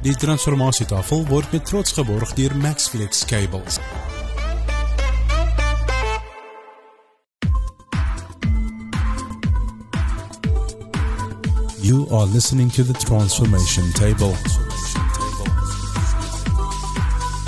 Die transformasietafel word met trots geborg deur Maxflex Cables. You are listening to the Transformation Table,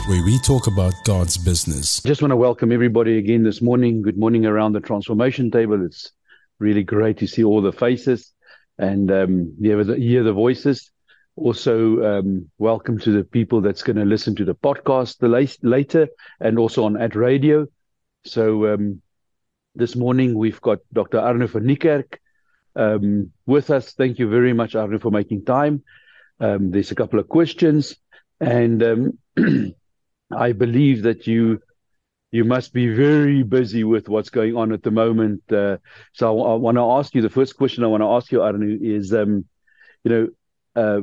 where we talk about God's business. Just want to welcome everybody again this morning. Good morning around the Transformation Table. It's really great to see all the faces and um, hear, the, hear the voices. Also, um, welcome to the people that's going to listen to the podcast the late, later and also on at radio. So um, this morning we've got Dr. Arno van Niekerk um, with us. Thank you very much, Arno, for making time. Um, there's a couple of questions, and um, I believe that you you must be very busy with what's going on at the moment. Uh, so I, want to ask you the first question I want to ask you, Arno, is um, you know. Uh,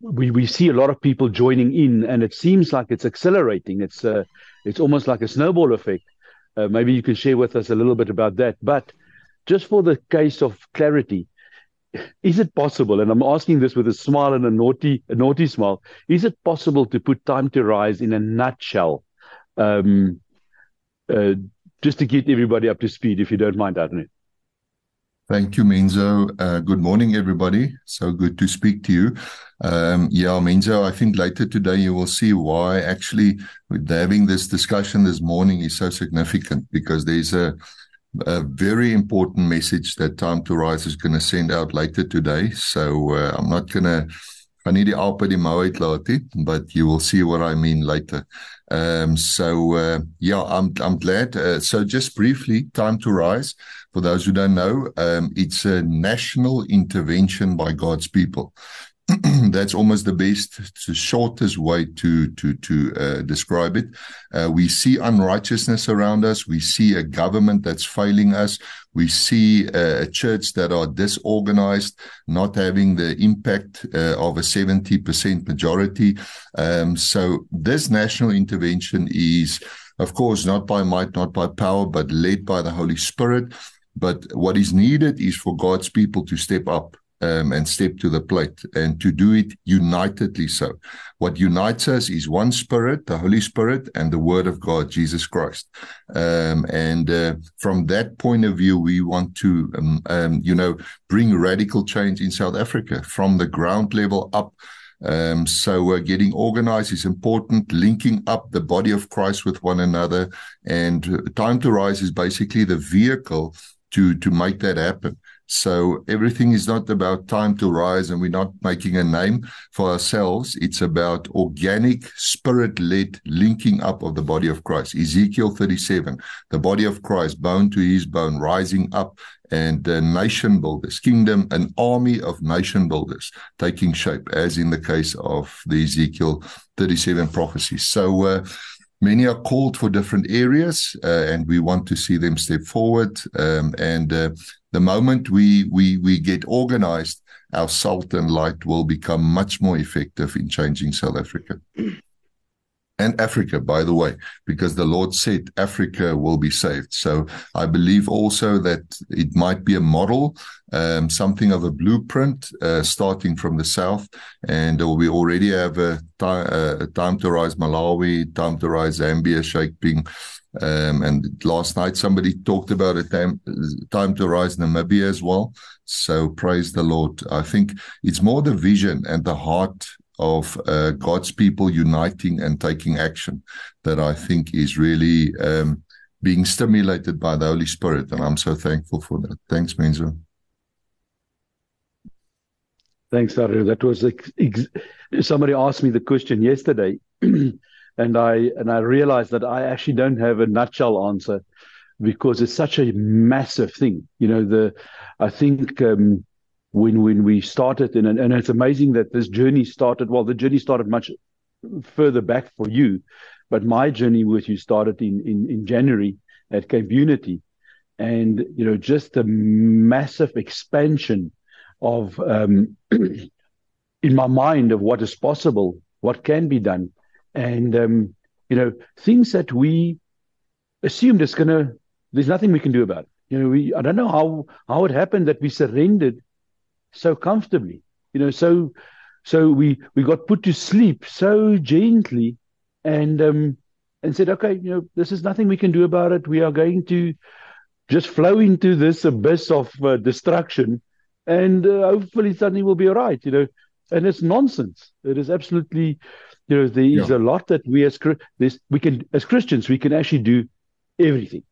we we see a lot of people joining in, and it seems like it's accelerating. It's uh, it's almost like a snowball effect. Uh, maybe you can share with us a little bit about that. But just for the case of clarity, is it possible, and I'm asking this with a smile and a naughty, a naughty smile, is it possible to put time to rise in a nutshell? Um, uh, just to get everybody up to speed, if you don't mind, Arno. Thank you, Menzo. Uh, good morning, everybody. So good to speak to you. Um, yeah, Menzo, I think later today you will see why actually having this discussion this morning is so significant because there's a a very important message that Time to Rise is going to send out later today. So uh, I'm not going to. I need die alpe die mou but you will see what I mean later. Um, so uh, yeah, I'm I'm glad. Uh, so just briefly, Time to Rise. For those who don't know, um, it's a national intervention by God's people. that's almost the best, the shortest way to to to uh, describe it. Uh, we see unrighteousness around us. We see a government that's failing us. We see uh, a church that are disorganized, not having the impact uh, of a seventy percent majority. Um, so this national intervention is, of course, not by might, not by power, but led by the Holy Spirit. But what is needed is for God's people to step up um, and step to the plate and to do it unitedly so. What unites us is one spirit, the Holy Spirit, and the Word of God, Jesus Christ. Um, and uh, from that point of view, we want to, um, um you know, bring radical change in South Africa from the ground level up. Um, so uh, getting organized is important, linking up the body of Christ with one another. And Time to Rise is basically the vehicle to, to make that happen. So everything is not about time to rise and we're not making a name for ourselves. It's about organic, spirit led linking up of the body of Christ. Ezekiel 37, the body of Christ, bone to his bone, rising up and uh, nation builders, kingdom, an army of nation builders taking shape, as in the case of the Ezekiel 37 prophecies. So, uh, many are called for different areas uh, and we want to see them step forward um, and uh, the moment we we we get organized our salt and light will become much more effective in changing south africa and Africa, by the way, because the Lord said Africa will be saved. So I believe also that it might be a model, um, something of a blueprint, uh, starting from the south. And uh, we already have a, time, uh, a time to rise Malawi, time to rise Zambia, shaping. Um, and last night somebody talked about a time, time to rise Namibia as well. So praise the Lord. I think it's more the vision and the heart of uh, God's people uniting and taking action that I think is really um, being stimulated by the Holy Spirit. And I'm so thankful for that. Thanks, Menzo. Thanks, Arno. That was ex- ex- somebody asked me the question yesterday, and I and I realized that I actually don't have a nutshell answer because it's such a massive thing. You know, the I think um, when when we started and and it's amazing that this journey started well the journey started much further back for you but my journey with you started in in, in January at Cape Unity. And you know just the massive expansion of um, in my mind of what is possible what can be done. And um, you know things that we assumed is to there's nothing we can do about it. You know we i don't know how how it happened that we surrendered so comfortably, you know, so So we we got put to sleep so gently, and um, and said, okay, you know, this is nothing we can do about it. We are going to just flow into this abyss of uh, destruction, and uh, hopefully something will be all right. You know, and it's nonsense. It is absolutely, you know, there is yeah. a lot that we as this we can as Christians we can actually do everything.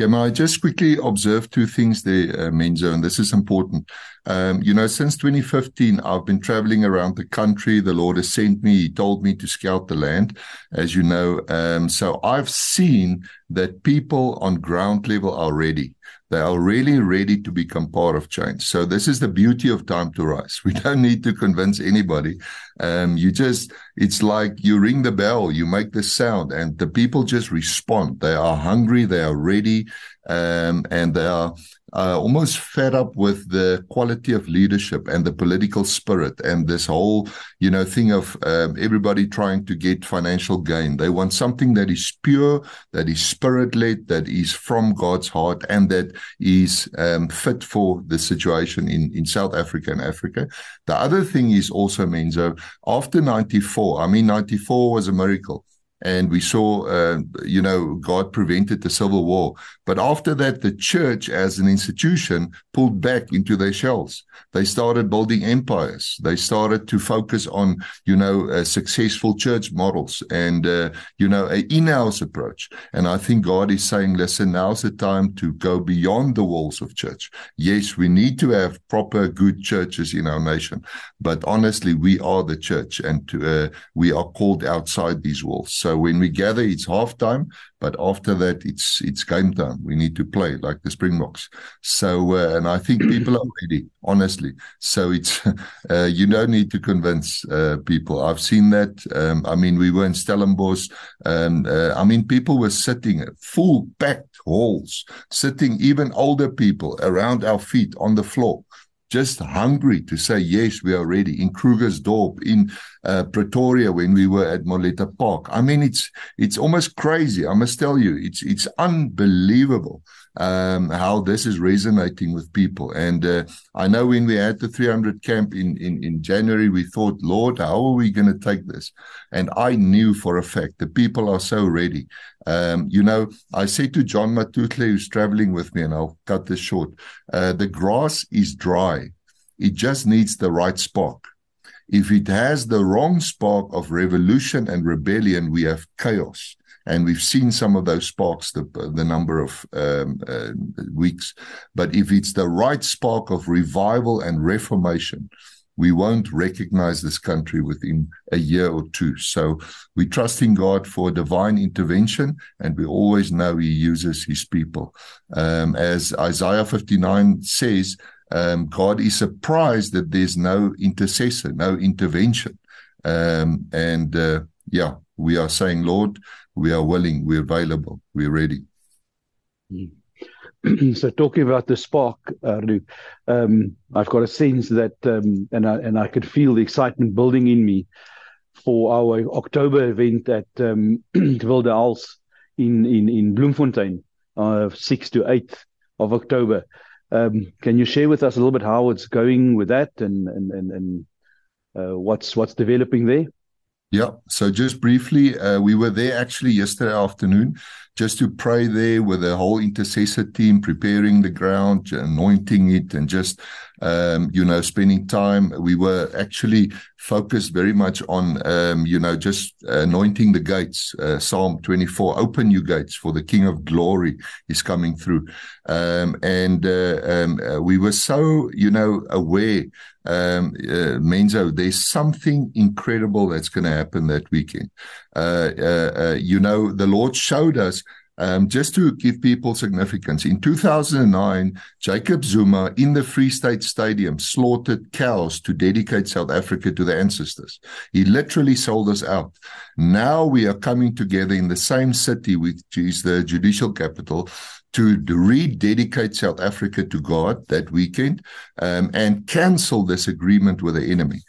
Yeah, may I just quickly observe two things there, uh, Menzo, and this is important. Um, you know, since 2015, I've been traveling around the country. The Lord has sent me. He told me to scout the land, as you know. Um, so I've seen that people on ground level are ready. They are really ready to become part of change. So this is the beauty of time to rise. We don't need to convince anybody. Um, you just, it's like you ring the bell, you make the sound and the people just respond. They are hungry. They are ready. Um, and they are, uh, almost fed up with the quality of leadership and the political spirit and this whole, you know, thing of um, everybody trying to get financial gain. They want something that is pure, that is spirit led, that is from God's heart, and that is um, fit for the situation in, in South Africa and Africa. The other thing is also, Menzo, after 94, I mean, 94 was a miracle and we saw, uh, you know, God prevented the civil war. But after that, the church as an institution pulled back into their shells. They started building empires. They started to focus on, you know, uh, successful church models and, uh, you know, a in-house approach. And I think God is saying, listen, now's the time to go beyond the walls of church. Yes, we need to have proper, good churches in our nation, but honestly, we are the church, and uh, we are called outside these walls. So when we gather, it's half time, but after that, it's it's game time. We need to play like the Springboks. So, uh, and I think people are ready, honestly. So it's uh, you don't need to convince uh, people. I've seen that. Um, I mean, we were in Stellenbosch. Um, uh, I mean, people were sitting full packed halls, sitting even older people around our feet on the floor just hungry to say, yes, we are ready in Krugersdorp, in uh, Pretoria when we were at Moreleta Park. I mean, it's, it's almost crazy. I must tell you, it's, it's unbelievable um, how this is resonating with people. And uh, I know when we had the 300 camp in, in, in January, we thought, Lord, how are we going to take this? And I knew for a fact the people are so ready. Um, you know, I said to John Matutle, who's traveling with me, and I'll cut this short, uh, the grass is dry. It just needs the right spark. If it has the wrong spark of revolution and rebellion, we have chaos and we've seen some of those sparks the the number of um, uh, weeks. But if it's the right spark of revival and reformation, we won't recognize this country within a year or two. So we trust in God for divine intervention, and we always know He uses His people. Um, as Isaiah 59 says, um, God is surprised that there's no intercessor, no intervention. Um, and uh, yeah, we are saying, Lord, we are willing, we're available, we're ready. so talking about the spark, uh, um, I've got a sense that, um, and I and I could feel the excitement building in me for our October event at um, Wilde in in in Bloemfontein, uh, six to eighth of October. Um, can you share with us a little bit how it's going with that and and and, and uh, what's what's developing there? Yeah. So just briefly, uh, we were there actually yesterday afternoon just to pray there with the whole intercessor team, preparing the ground, anointing it, and just, um, you know, spending time. We were actually focused very much on, um, you know, just anointing the gates. Uh, Psalm 24, open you gates for the King of glory is coming through. Um, and uh, um, uh, we were so, you know, aware um, uh, Menzo, there's something incredible that's going to happen that weekend. Uh, uh, uh, you know, the Lord showed us um, just to give people significance, in 2009, Jacob Zuma in the Free State Stadium slaughtered cows to dedicate South Africa to the ancestors. He literally sold us out. Now we are coming together in the same city, which is the judicial capital, to rededicate South Africa to God that weekend um, and cancel this agreement with the enemy.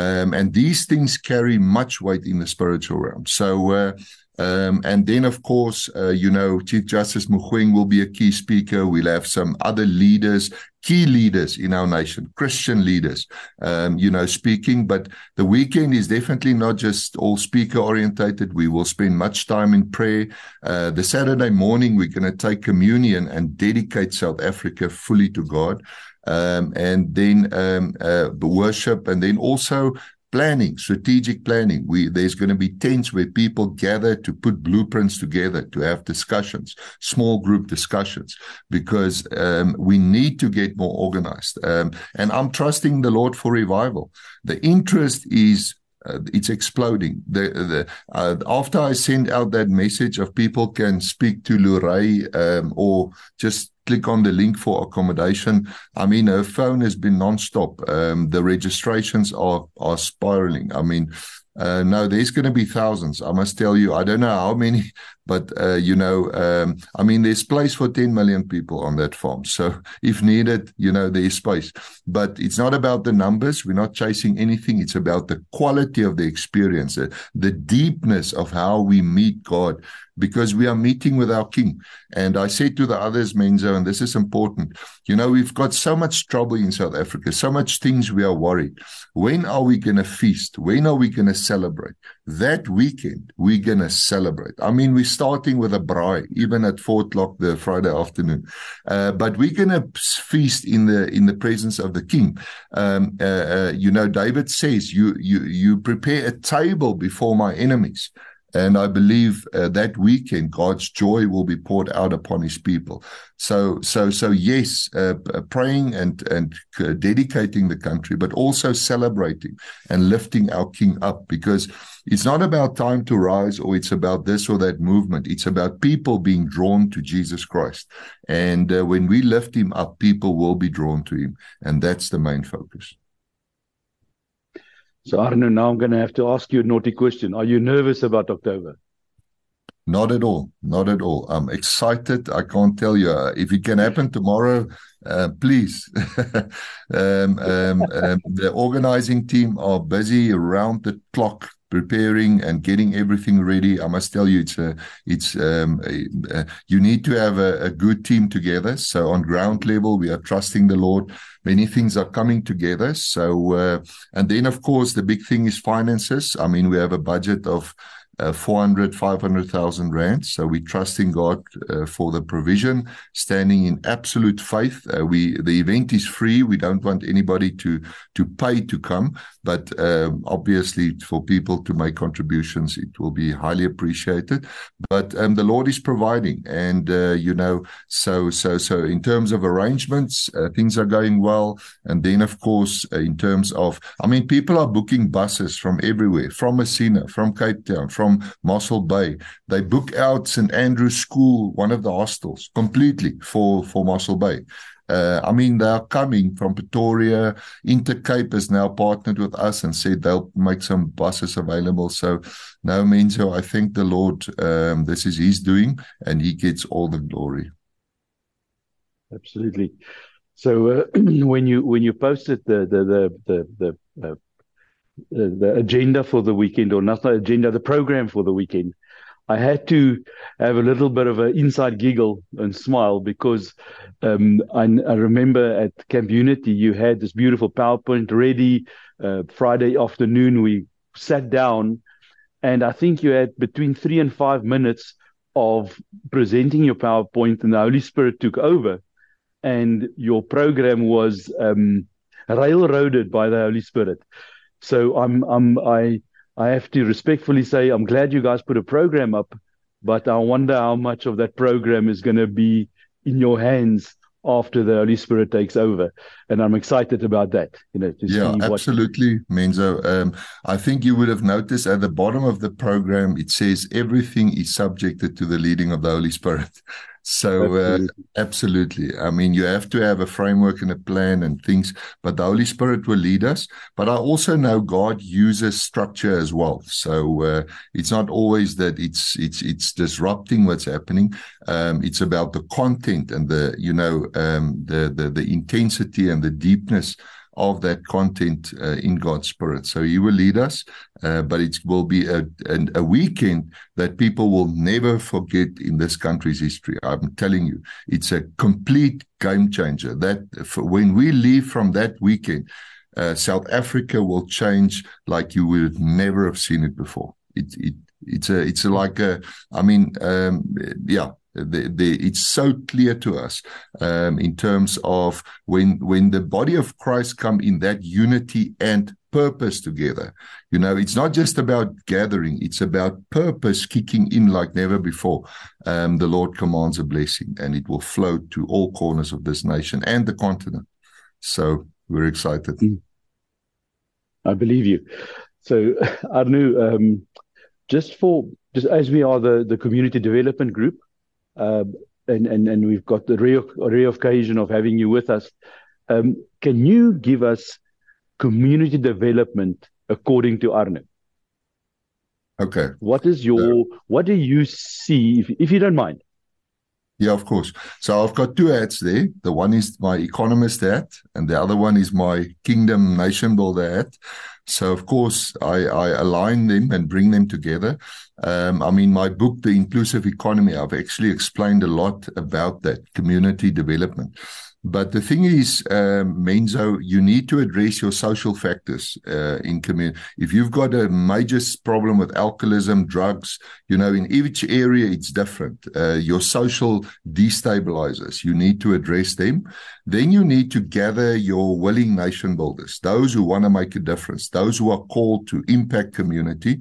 Um, and these things carry much weight in the spiritual realm. So, uh, Um, and then, of course, uh, you know, Chief Justice Mogoeng will be a key speaker. We'll have some other leaders, key leaders in our nation, Christian leaders, um, you know, speaking. But the weekend is definitely not just all speaker orientated. We will spend much time in prayer. Uh, the Saturday morning, we're going to take communion and dedicate South Africa fully to God. Um, and then um, uh, worship, and then also planning, strategic planning. We there's going to be tents where people gather to put blueprints together, to have discussions, small group discussions, because um, we need to get more organized. Um, and I'm trusting the Lord for revival. The interest is uh, it's exploding. The, the uh, after I send out that message of people can speak to Luray um, or just click on the link for accommodation. I mean, her phone has been nonstop. Um, the registrations are are spiraling. I mean, uh, no, there's going to be thousands. I must tell you. I don't know how many, but uh, you know, um, I mean, there's place for 10 million people on that farm. So if needed, you know, there's space. But it's not about the numbers. We're not chasing anything. It's about the quality of the experience, uh, the deepness of how we meet God, because we are meeting with our King. And I said to the others, Menzo, and this is important. You know, we've got so much trouble in South Africa, so much things we are worried. When are we going to feast? When are we going to celebrate? That weekend, we're going to celebrate. I mean, we're starting with a braai, even at four o'clock the Friday afternoon. Uh, but we're going to feast in the in the presence of the King. Um, uh, uh, you know, David says, "You you you prepare a table before my enemies." And I believe uh, that weekend, God's joy will be poured out upon His people. So, so, so yes, uh, praying and and dedicating the country, but also celebrating and lifting our King up, because it's not about time to rise or it's about this or that movement. It's about people being drawn to Jesus Christ, and uh, when we lift Him up, people will be drawn to Him, and that's the main focus. So I. Now I'm going to have to ask you a naughty question. Are you nervous about October? Not at all. Not at all. I'm excited. I can't tell you uh, if it can happen tomorrow. Uh, please. um, um, um, the organizing team are busy around the clock preparing and getting everything ready. I must tell you, it's a, it's um, a, a, you need to have a, a good team together. So on ground level, we are trusting the Lord. Many things are coming together. So uh, and then of course the big thing is finances. I mean, we have a budget of uh, 400, 500,000 rand. So we trust in God uh, for the provision, standing in absolute faith. Uh, we the event is free. We don't want anybody to to pay to come, but um, obviously for people to make contributions, it will be highly appreciated. But um, the Lord is providing, and uh, you know, so so so in terms of arrangements, uh, things are going well. And then of course, uh, in terms of, I mean, people are booking buses from everywhere, from Messina, from Cape Town, from from Mossel Bay. They book out St Andrew's School, one of the hostels, completely for for Mossel Bay. Uh, I mean, they are coming from Pretoria. Intercape has now partnered with us and said they'll make some buses available. So, no, Menzo, I think the Lord, um, this is His doing, and He gets all the glory. Absolutely. So, uh, when you when you posted the the the the, the uh, the agenda for the weekend, or not the agenda, the program for the weekend, I had to have a little bit of an inside giggle and smile because um, I, I, remember at Camp Unity you had this beautiful PowerPoint ready. Uh, Friday afternoon we sat down, and I think you had between three and five minutes of presenting your PowerPoint, and the Holy Spirit took over, and your program was um, railroaded by the Holy Spirit. So I'm I'm I I have to respectfully say I'm glad you guys put a program up, but I wonder how much of that program is going to be in your hands after the Holy Spirit takes over, and I'm excited about that. You know, yeah, absolutely, what... Menzo. Um, I think you would have noticed at the bottom of the program it says everything is subjected to the leading of the Holy Spirit. So uh, absolutely. I mean, you have to have a framework and a plan and things, but the Holy Spirit will lead us. But I also know God uses structure as well. So uh, it's not always that it's it's it's disrupting what's happening. Um, it's about the content and the you know um, the the the intensity and the deepness of that content uh, in God's Spirit. So He will lead us, uh, but it will be a, a, a weekend that people will never forget in this country's history. I'm telling you, it's a complete game changer. That when we leave from that weekend, uh, South Africa will change like you would never have seen it before. It, it it's a it's a like a I mean um, yeah the, the, it's so clear to us um, in terms of when when the body of Christ come in that unity and purpose together. You know, it's not just about gathering; it's about purpose kicking in like never before. Um, the Lord commands a blessing, and it will flow to all corners of this nation and the continent. So we're excited. Mm. I believe you. So, Arno, um, just for just as we are the the community development group, uh, and, and, and we've got the rare, rare occasion of having you with us. Um, can you give us community development according to Arne? Okay. What is your, what do you see, if, if you don't mind? Yeah, of course. So I've got two hats there. The one is my economist hat, and the other one is my kingdom nation builder hat. So of course I, I align them and bring them together. Um, I mean, my book, The Inclusive Economy, I've actually explained a lot about that community development. But the thing is, um, Menzo, you need to address your social factors uh, in community. If you've got a major problem with alcoholism, drugs, you know, in each area it's different. Uh, your social destabilizers, you need to address them. Then you need to gather your willing nation builders, those who want to make a difference, those who are called to impact community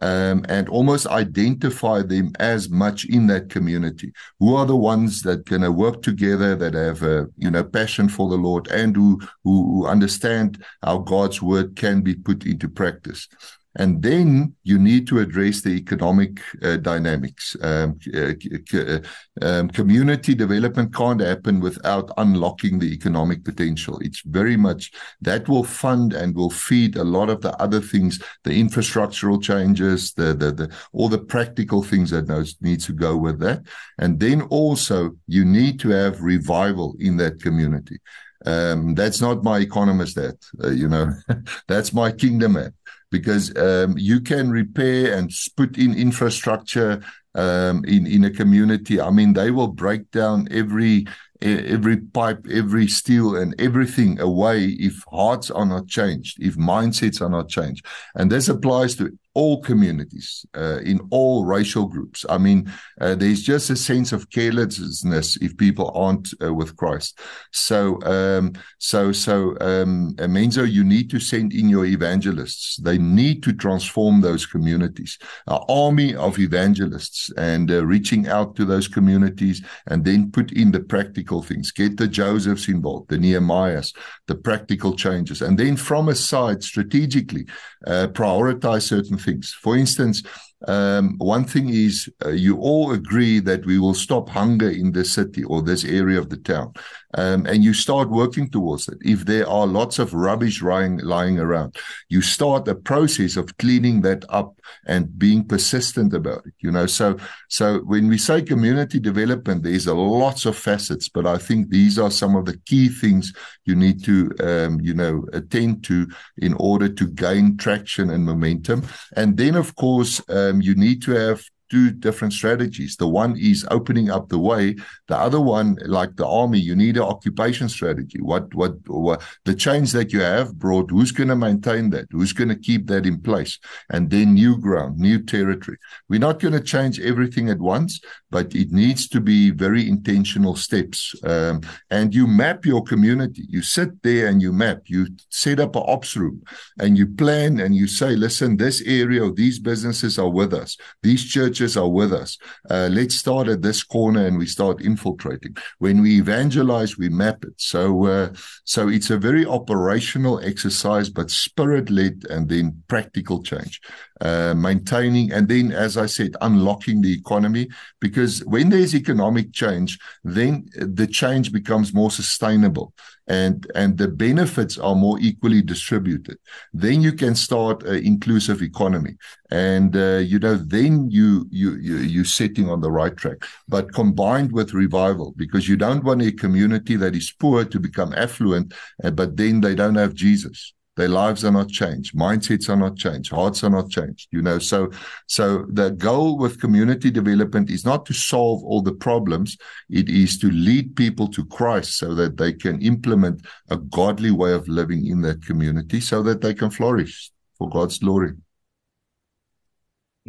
um, and almost identify them as much in that community. Who are the ones that going to work together, that have a you know passion for the Lord, and who, who who understand how God's word can be put into practice. And then you need to address the economic uh, dynamics. Um, uh, uh, um, community development can't happen without unlocking the economic potential. It's very much that will fund and will feed a lot of the other things, the infrastructural changes, the, the, the all the practical things that needs to go with that. And then also you need to have revival in that community. Um, that's not my economist hat, uh, you know, that's my kingdom hat because um, you can repair and put in infrastructure um, in in a community. I mean, they will break down every every pipe, every steel, and everything away if hearts are not changed, if mindsets are not changed. And this applies to all communities, uh, in all racial groups. I mean, uh, there's just a sense of carelessness if people aren't uh, with Christ. So, um, so, so, um, Menzo, you need to send in your evangelists. They need to transform those communities. An army of evangelists and uh, reaching out to those communities and then put in the practical things. Get the Josephs involved, the Nehemiahs, the practical changes. And then from a side, strategically, uh, prioritize certain things. For instance, um, one thing is uh, you all agree that we will stop hunger in this city or this area of the town. Um, and you start working towards it. If there are lots of rubbish lying, lying around, you start a process of cleaning that up and being persistent about it. You know, so so when we say community development, there's a lots of facets, but I think these are some of the key things you need to um, you know attend to in order to gain traction and momentum. And then, of course. Uh, um, you need to have two different strategies. The one is opening up the way. The other one, like the army, you need an occupation strategy. What, what, what the change that you have brought, who's going to maintain that? Who's going to keep that in place? And then new ground, new territory. We're not going to change everything at once, but it needs to be very intentional steps. Um, and you map your community. You sit there and you map. You set up an ops room and you plan and you say, listen, this area, of these businesses are with us. These churches churches are with us. Uh, let's start at this corner and we start infiltrating. When we evangelize, we map it. So, uh, so it's a very operational exercise, but spirit led and then practical change. Uh, maintaining, and then, as I said, unlocking the economy. Because when there's economic change, then the change becomes more sustainable and and the benefits are more equally distributed then you can start an inclusive economy and uh, you know then you you you you're setting on the right track but combined with revival because you don't want a community that is poor to become affluent uh, but then they don't have Jesus their lives are not changed. Mindsets are not changed. Hearts are not changed you know. So so the goal with community development is not to solve all the problems. It is to lead people to christ so that they can implement a godly way of living in that community so that they can flourish for god's glory.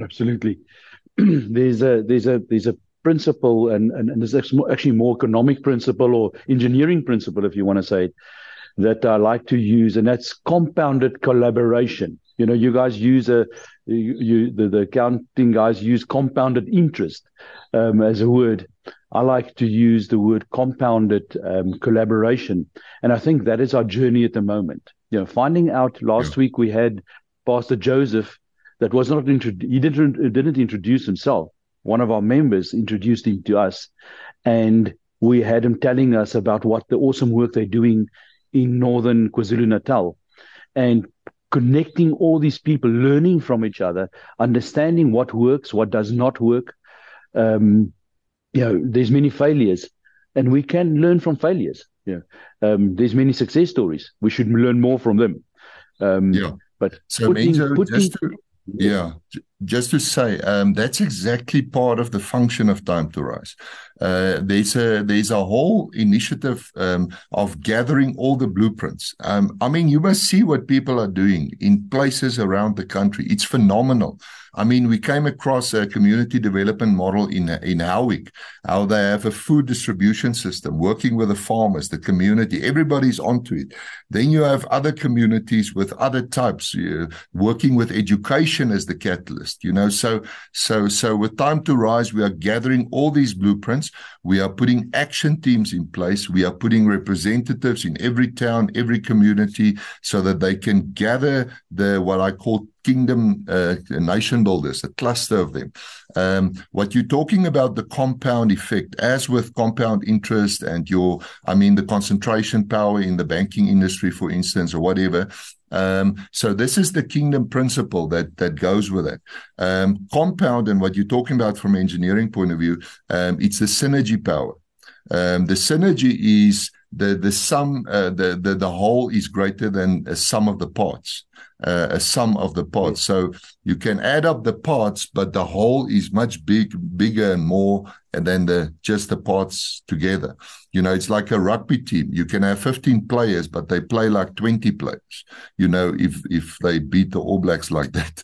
Absolutely. There's a there's a there's a principle and and, and there's actually more economic principle or engineering principle if you want to say it that I like to use, and that's compounded collaboration. You know, you guys use a you, you the, the accounting guys use compounded interest um, as a word. I like to use the word compounded um, collaboration, and I think that is our journey at the moment. You know, finding out last yeah. week we had Pastor Joseph that was not intro- he didn't didn't introduce himself. One of our members introduced him to us, and we had him telling us about what the awesome work they're doing in northern KwaZulu Natal and connecting all these people, learning from each other, understanding what works, what does not work. Um, you know, there's many failures, and we can learn from failures. Yeah, um, there's many success stories. We should learn more from them. Um, yeah, but so putting, Menzo, putting, just to, yeah, just to say, um, that's exactly part of the function of Time to Rise. Uh, there's a there's a whole initiative um, of gathering all the blueprints. Um, I mean, you must see what people are doing in places around the country. It's phenomenal. I mean, we came across a community development model in in Howick, how they have a food distribution system working with the farmers, the community. Everybody's onto it. Then you have other communities with other types uh, working with education as the catalyst. You know, so so so with time to rise, we are gathering all these blueprints. We are putting action teams in place. We are putting representatives in every town, every community, so that they can gather the what I call kingdom uh, nation builders, a cluster of them. Um, what you're talking about, the compound effect, as with compound interest and your, I mean, the concentration power in the banking industry, for instance, or whatever. Um, so this is the kingdom principle that that goes with it. Um, compound and what you're talking about from engineering point of view, um, it's the synergy power. Um, the synergy is the the sum, uh, the the the whole is greater than a sum of the parts uh, a sum of the parts. So you can add up the parts, but the whole is much big, bigger and more, and then the just the parts together. You know, it's like a rugby team. You can have 15 players, but they play like 20 players. You know, if if they beat the All Blacks like that,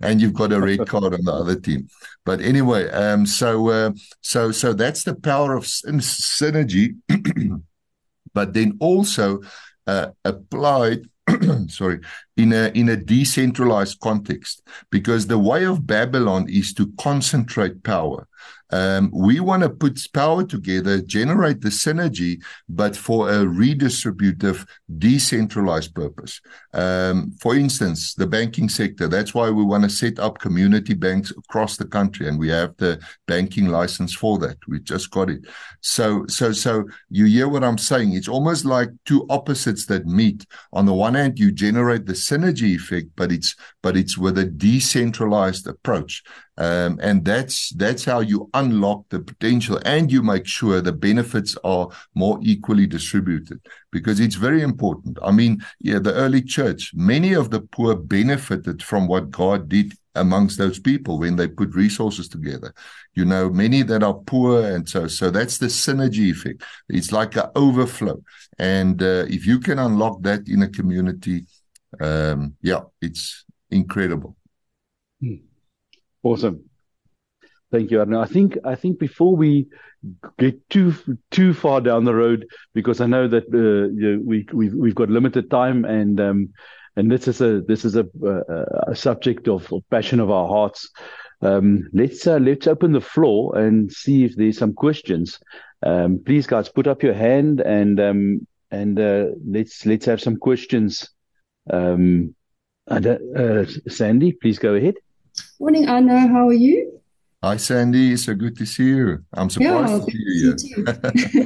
and you've got a red card on the other team. But anyway, um, so uh, so so that's the power of synergy, but then also uh, applied sorry, in a in a decentralized context, because the way of Babylon is to concentrate power. Um, we want to put power together, generate the synergy, but for a redistributive, decentralized purpose. Um, for instance, the banking sector. That's why we want to set up community banks across the country, and we have the banking license for that. We just got it. So, so, so you hear what I'm saying? It's almost like two opposites that meet. On the one hand, you generate the synergy effect, but it's but it's with a decentralized approach. Um, and that's that's how you unlock the potential and you make sure the benefits are more equally distributed because it's very important. I mean, yeah, the early church, many of the poor benefited from what God did amongst those people when they put resources together. You know, many that are poor, and so so that's the synergy effect. It's like an overflow, and uh, if you can unlock that in a community, um, yeah, it's incredible. Hmm. Awesome. Thank you, Arno. I think I think before we get too too far down the road, because I know that uh, you know, we we've, we've got limited time, and um, and this is a this is a, a, a subject of, of, passion of our hearts. Um, let's uh, let's open the floor and see if there's some questions. Um, please, guys, put up your hand and um, and uh, let's let's have some questions. Um, uh, Sandy, please go ahead. Morning, Arno. How are you? Hi, Sandy. So good to see you. I'm surprised Yeah, to see you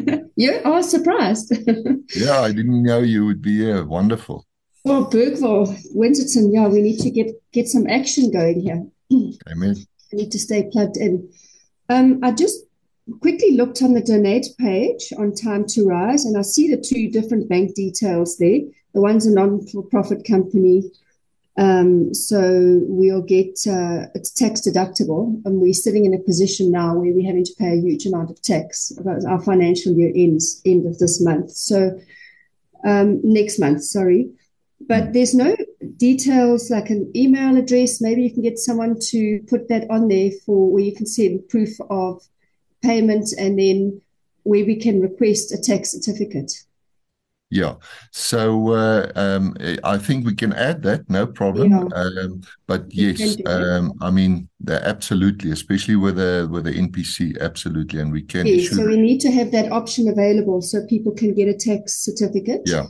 you you are surprised. yeah, I didn't know you would be here. Wonderful. well, Bergville, Winterton, yeah, we need to get get some action going here. Amen. I need to stay plugged in. Um, I just quickly looked on the donate page on Time to Rise, and I see the two different bank details there. The one's a non-for-profit company, um, so we'll get uh, it's tax deductible, and we're sitting in a position now where we're having to pay a huge amount of tax. Our financial year ends end of this month, so um, next month, sorry. But there's no details like an email address. Maybe you can get someone to put that on there for where you can send proof of payment and then where we can request a tax certificate. Yeah. So uh, um, I think we can add that, no problem. Yeah. Um, but We yes, um, I mean, absolutely, especially with the with the NPC, absolutely, and we can Yes, so we need to have that option available so people can get a tax certificate. Yeah,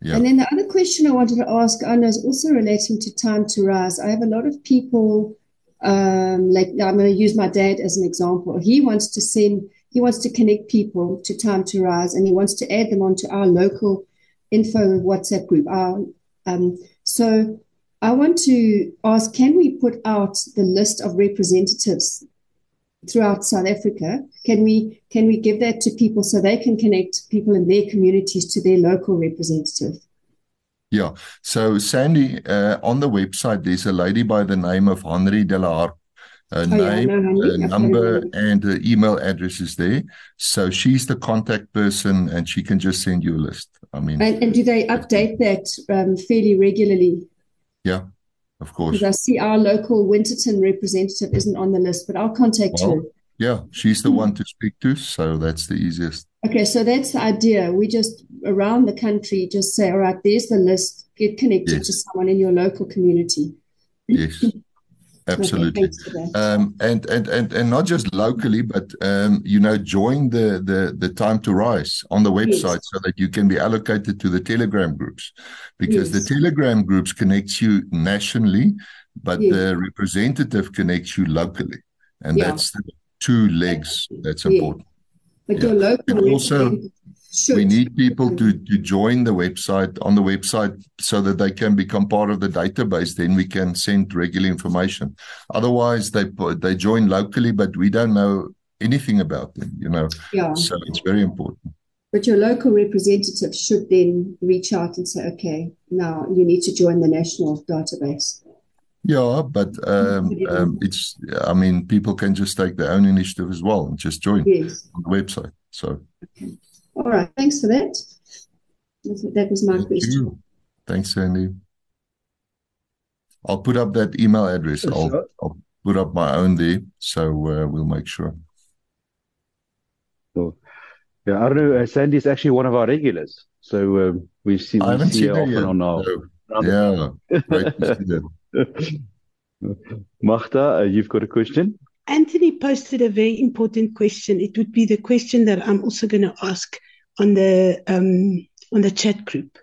yeah, And then the other question I wanted to ask, Anna, is also relating to Time to Rise. I have a lot of people, um, like I'm going to use my dad as an example. He wants to send, he wants to connect people to Time to Rise, and he wants to add them onto our local info WhatsApp group. Our, um, so I want to ask, can we put out the list of representatives throughout South Africa? Can we can we give that to people so they can connect people in their communities to their local representative? yeah. So Sandy, uh, on the website, there's a lady by the name of Henri de la Harpe. Her Oh name, know, honey. her I've got it number, and her email address is there. So she's the contact person, and she can just send you a list. I mean, And, and do they update that um, fairly regularly? yeah, of course. Because I see our local Winterton representative isn't on the list, but I'll contact her. Yeah, she's the hmm. one to speak to, so that's the easiest. Okay, so that's the idea. We just around the country just say, all right, there's the list. Get connected to someone in your local community. yes, absolutely. thanks for that. Um, and and and and not just locally, but um, you know, join the the the Time to Rise on the website Yes, so that you can be allocated to the Telegram groups, because the Telegram groups connects you nationally, but yes, the representative connects you locally, and yeah, that's the two legs that's important. But Yeah, your local also. We need people to to join the website on the website so that they can become part of the database then we can send regular information otherwise they they join locally but we don't know anything about them you know yeah. so it's very important But your local representative should then reach out and say, okay, now you need to join the national database. yeah but um, um it's i mean people can just take their own initiative as well and just join Yes. on the website so Okay. All right. Thanks for that. That was my thank question. you thanks sandy i'll put up that email address i'll So, i'll put up my own there so uh, we'll make sure so, yeah, I don't know. Uh, Sandy is actually one of our regulars, so um, we see I we haven't see her seen her often yet. on our So, around yeah, great to see. Magda, uh, you've got a question? Anthony posted a very important question. It would be the question that I'm also going to ask on the um, on the chat group.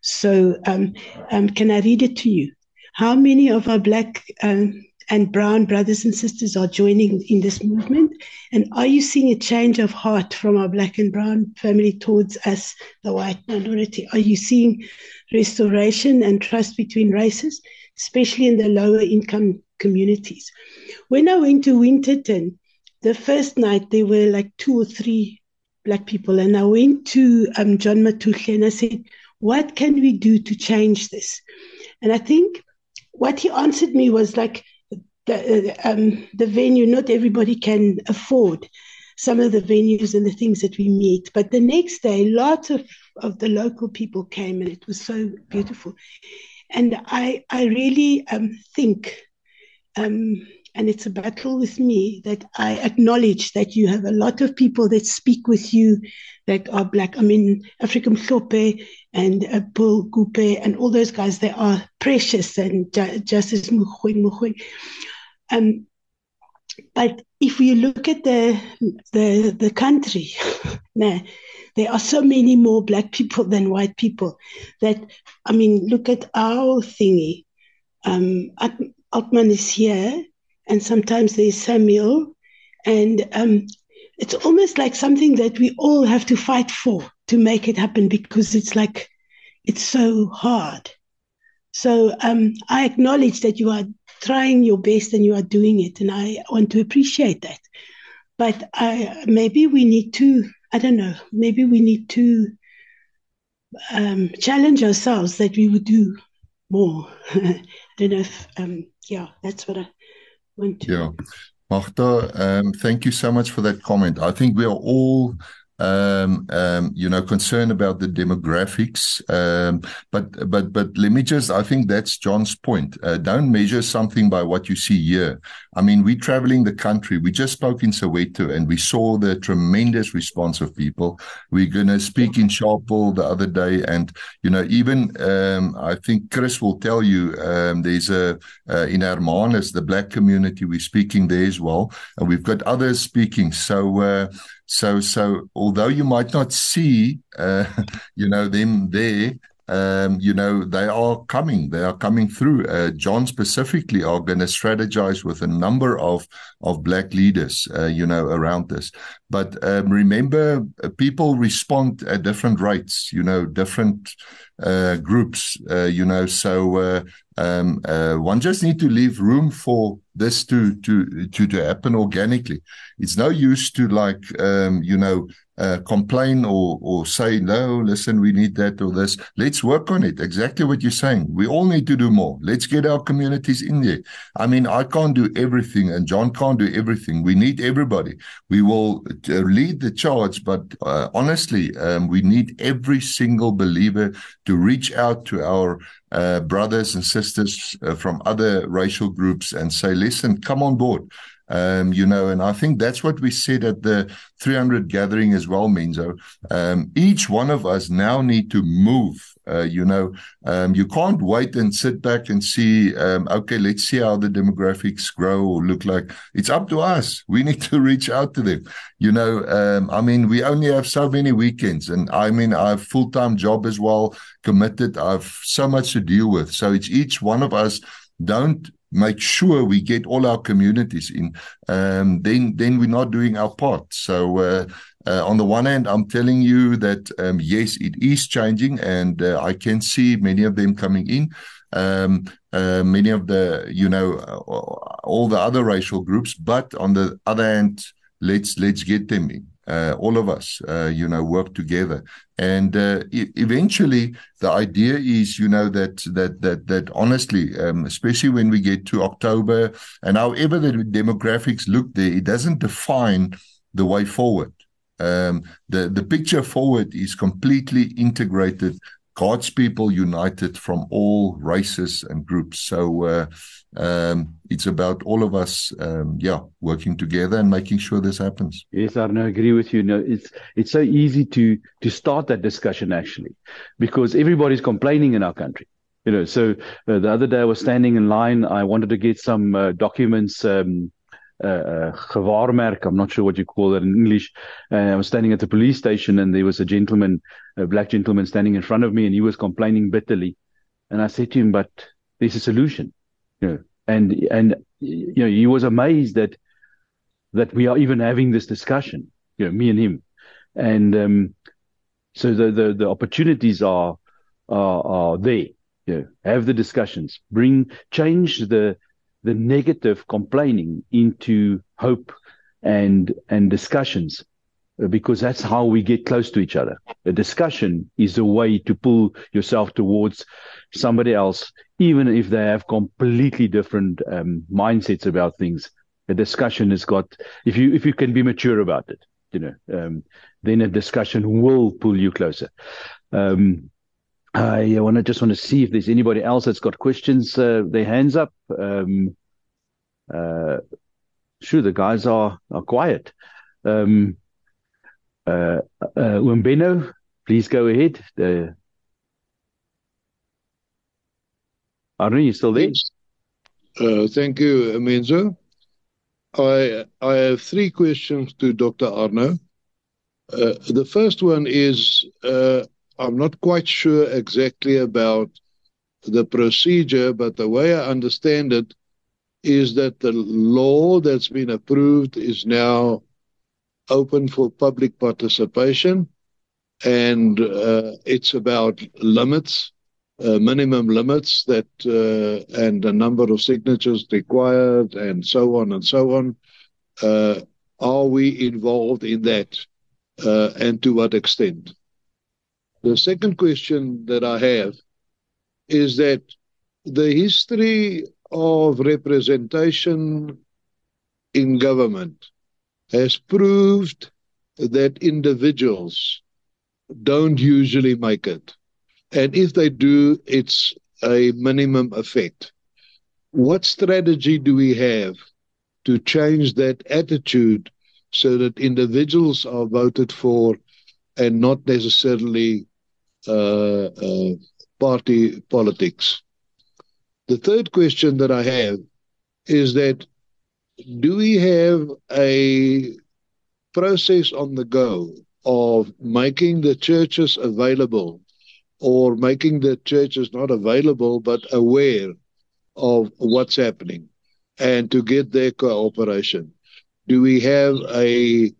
So, um, um, can I read it to you? How many of our black um, and brown brothers and sisters are joining in this movement? And are you seeing a change of heart from our black and brown family towards us, the white minority? Are you seeing restoration and trust between races, especially in the lower income communities? When I went to Winterton, the first night there were like two or three black people, and I went to um, John Matuhle and I said, "What can we do to change this?" And I think what he answered me was like, "The uh, um, the venue, not everybody can afford." Some of the venues and the things that we meet. But the next day, lots of, of the local people came and it was so beautiful. And I, I really um, think um, and it's a battle with me that I acknowledge that you have a lot of people that speak with you that are black. I mean, African Mhlope and uh, Paul Gupe and all those guys, they are precious and Ju- Justice Mogoeng Mogoeng. Um, but if you look at the the the country, nah, there are so many more black people than white people. That I mean, look at our thingy. um, Altman is here, and sometimes there's Samuel, and um, it's almost like something that we all have to fight for to make it happen because it's like it's so hard. So um, I acknowledge that you are trying your best and you are doing it, and I want to appreciate that. But I, maybe we need to, I don't know, maybe we need to um, challenge ourselves that we would do more. I don't know if, um, yeah, that's what I want to. Yeah. Magda, um, thank you so much for that comment. I think we are all um, um, you know, concern about the demographics. Um, but but but let me just, I think that's John's point. Uh, don't measure something by what you see here. I mean, we're traveling the country. We just spoke in Soweto and we saw the tremendous response of people. We're going to speak in Sharpeville the other day. And, you know, even um, I think Chris will tell you um, there's a, uh, in Hermanus, the black community, we're speaking there as well. And we've got others speaking. So, uh, so, so although you might not see, uh, you know, them there, um, you know, they are coming. They are coming through. Uh, John specifically are going to strategize with a number of of black leaders, uh, you know, around this. But um, remember, uh, people respond at different rates. You know, different uh, groups. Uh, you know, so uh, um, one just need to leave room for this to to to to happen organically. It's no use to like um, you know uh, complain or or say no. Listen, we need that or this. Let's work on it. Exactly what you're saying. We all need to do more. Let's get our communities in there. I mean, I can't do everything, and John can't do everything. We need everybody. We will uh, lead the charge, but uh, honestly, um, we need every single believer to reach out to our uh, brothers and sisters from other racial groups and say, listen, come on board. Um, you know, and I think that's what we said at the 300 gathering as well, Menzo. Um, each one of us now need to move. Uh, you know, um, you can't wait and sit back and see, um, okay, let's see how the demographics grow or look like. It's up to us. We need to reach out to them. You know, um, I mean, we only have so many weekends, and I mean, I have full time job as well, committed. I've so much to deal with. So it's each one of us. Don't make sure we get all our communities in, um, then then we're not doing our part. So uh, uh, on the one hand, I'm telling you that um, yes, it is changing, and uh, I can see many of them coming in. Um, uh, many of the, you know, uh, all the other racial groups, but on the other hand, let's let's get them in uh, all of us, uh, you know, work together. And uh, e- eventually, the idea is, you know, that that that that honestly, um, especially when we get to October, and however the demographics look there, it doesn't define the way forward. Um, the the picture forward is completely integrated God's people united from all races and groups. So uh, um, it's about all of us, um, yeah, working together and making sure this happens. Yes, I agree with you. No, it's it's so easy to to start that discussion actually, because everybody's complaining in our country. You know, so uh, the other day I was standing in line. I wanted to get some uh, documents. Um, uh, gewaarmerk. I'm not sure what you call that in English. Uh, I was standing at the police station and there was a gentleman, a black gentleman standing in front of me and he was complaining bitterly. And I said to him, but there's a solution, know, and, and, you know, he was amazed that, that we are even having this discussion, you know, me and him. And, um, so the, the, the opportunities are, are, are there, you know, have the discussions, bring, change the, the negative complaining into hope and and discussions because that's how we get close to each other. A discussion is a way to pull yourself towards somebody else, even if they have completely different um, mindsets about things. A discussion has got if you if you can be mature about it, you know, um, then a discussion will pull you closer. Um, I want to just want to see if there's anybody else that's got questions. Uh, their hands up. Um, uh, sure, the guys are are quiet. Um, uh, uh, Umbeno, please go ahead. The Arno, you still there? Yes. Uh, thank you, Menzo. I I have three questions to Dr. Arno. Uh, the first one is uh, I'm not quite sure exactly about the procedure, but the way I understand it is that the law that's been approved is now open for public participation, and uh, it's about limits, uh, minimum limits that, uh, and the number of signatures required, and so on and so on. Uh, are we involved in that, uh, and to what extent? The second question that I have is that the history of representation in government has proved that individuals don't usually make it. And if they do, it's a minimum effect. What strategy do we have to change that attitude so that individuals are voted for and not necessarily uh, uh, party politics? The third question that I have is that do we have a process on the go of making the churches available or making the churches not available but aware of what's happening and to get their cooperation? Do we have a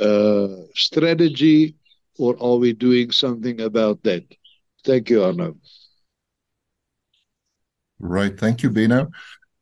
uh, strategy or are we doing something about that? Thank you, Arno. Right. Thank you, Beno.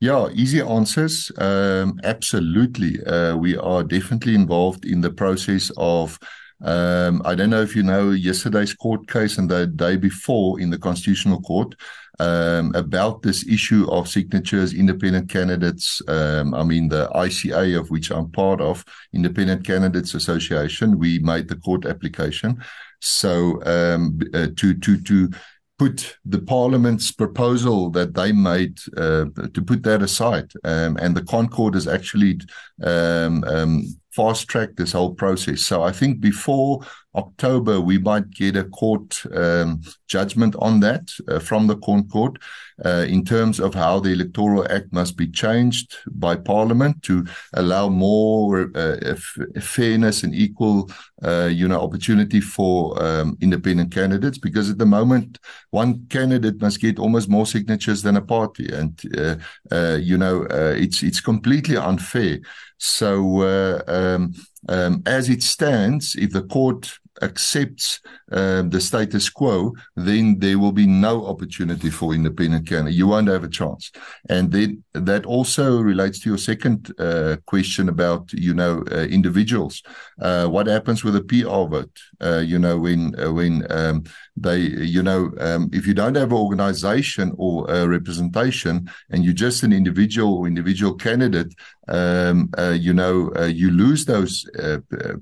Yeah, easy answers. Um, absolutely. Uh, we are definitely involved in the process of. Um, I don't know if you know yesterday's court case and the day before in the Constitutional Court um, about this issue of signatures, independent candidates. Um, I mean, the ICA, of which I'm part of, Independent Candidates Association, we made the court application. So um, uh, to to to put the parliament's proposal that they made uh, to put that aside. Um, and the ConCourt is actually um, um, fast tracked this whole process so i think before October, we might get a court um, judgment on that uh, from the Court uh, in terms of how the Electoral Act must be changed by Parliament to allow more uh, fairness and equal, uh, you know, opportunity for um, independent candidates. Because at the moment, one candidate must get almost more signatures than a party, and uh, uh, you know, it's it's completely unfair. So. Um, um, as it stands, if the court accepts uh, the status quo, then there will be no opportunity for independent candidates. You won't have a chance. And then that also relates to your second uh, question about, you know, uh, individuals. Uh, what happens with a PR vote? Uh, you know, when uh, when um, they, you know, um, if you don't have an organization or a representation and you're just an individual or individual candidate, um, uh, you know, uh, you lose those uh,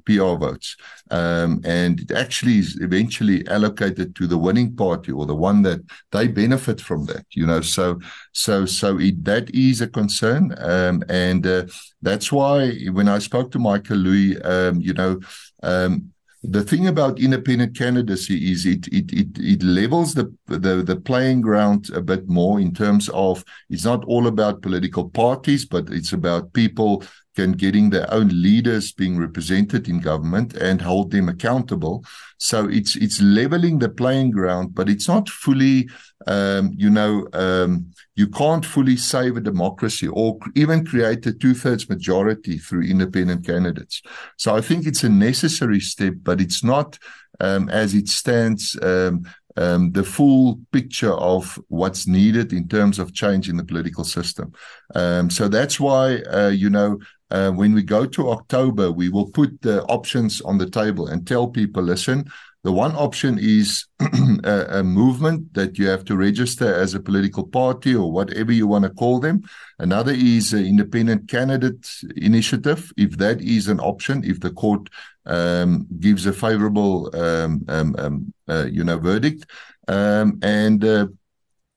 PR votes. Um, and it actually is eventually allocated to the winning party or the one that they benefit from that, you know. So, so, so it, that is a concern. Um, and uh, that's why when I spoke to Michael Louis, um, you know, um, the thing about independent candidacy is it it it, it levels the, the the playing ground a bit more in terms of it's not all about political parties, but it's about people can getting their own leaders being represented in government and hold them accountable. So it's it's leveling the playing ground, but it's not fully, um, you know, um, you can't fully save a democracy or even create a two thirds majority through independent candidates. So I think it's a necessary step, but it's not um, as it stands. Um, um, the full picture of what's needed in terms of change in the political system. Um, so that's why, uh, you know, uh, when we go to October, we will put the options on the table and tell people, listen, the one option is a, a, movement that you have to register as a political party or whatever you want to call them. Another is an independent candidate initiative, if that is an option, if the court um, gives a favorable, um, um, um uh, you know, verdict. Um, and uh,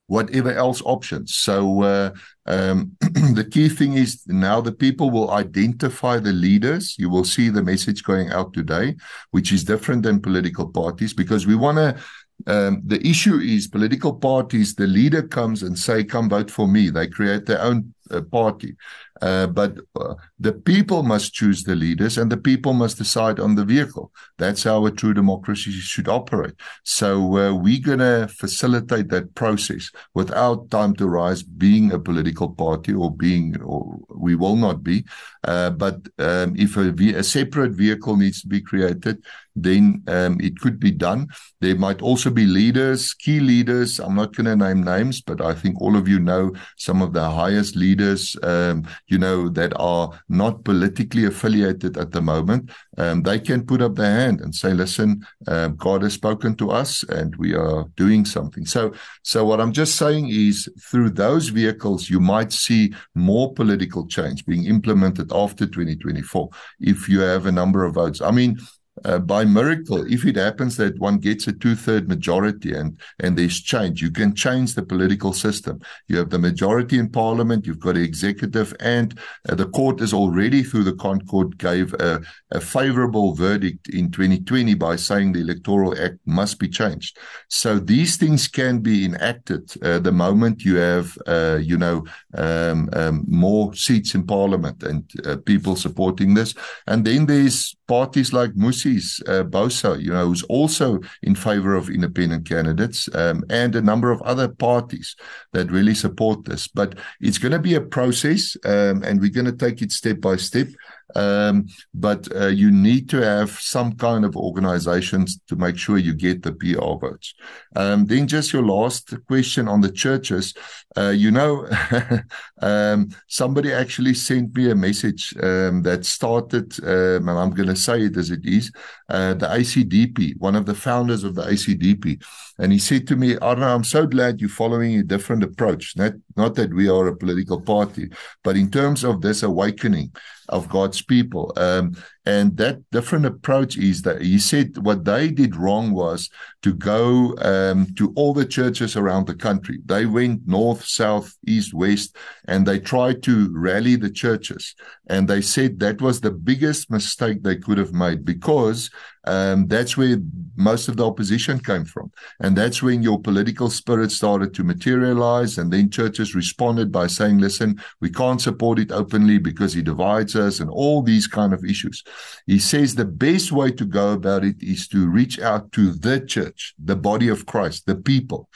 whatever else options. So uh, um, the key thing is now the people will identify the leaders. You will see the message going out today, which is different than political parties because we want to. Um, the issue is political parties. The leader comes and say, "Come vote for me." They create their own uh, party. Uh, but uh, the people must choose the leaders and the people must decide on the vehicle. That's how a true democracy should operate. So uh, we're going to facilitate that process without Time to Rise being a political party or being, or we will not be. Uh, but um, if a, a separate vehicle needs to be created, then um, it could be done. There might also be leaders, key leaders. I'm not going to name names, but I think all of you know some of the highest leaders, um, you know, that are not politically affiliated at the moment. Um, they can put up their hand and say, listen, uh, God has spoken to us and we are doing something. So, so what I'm just saying is through those vehicles, you might see more political change being implemented after 2024 if you have a number of votes. I mean, uh, by miracle, if it happens that one gets a two-third majority and and there's change, you can change the political system. You have the majority in parliament, you've got the executive, and uh, the court is already through the ConCourt gave a, a favorable verdict in 2020 by saying the Electoral Act must be changed. So these things can be enacted uh, the moment you have, uh, you know, um, um, more seats in parliament and uh, people supporting this. And then there's parties like Mmusi uh, BOSA, you know, who's also in favor of independent candidates, um, and a number of other parties that really support this. But it's going to be a process, um, and we're going to take it step by step. Um, but uh, you need to have some kind of organizations to make sure you get the PR votes. Um, then just your last question on the churches. Uh, you know, um, somebody actually sent me a message um, that started, um, and I'm going to say it as it is, uh, the ACDP, one of the founders of the ACDP. And he said to me, Arno, I'm so glad you're following a different approach. Not, not that we are a political party, but in terms of this awakening of God's people. Um, and that different approach is that he said what they did wrong was to go um, to all the churches around the country. They went north, south, east, west, and they tried to rally the churches. And they said that was the biggest mistake they could have made because um, that's where most of the opposition came from. And that's when your political spirit started to materialize. And then churches responded by saying, listen, we can't support it openly because he divides us and all these kind of issues. He says the best way to go about it is to reach out to the church, the body of Christ, the people.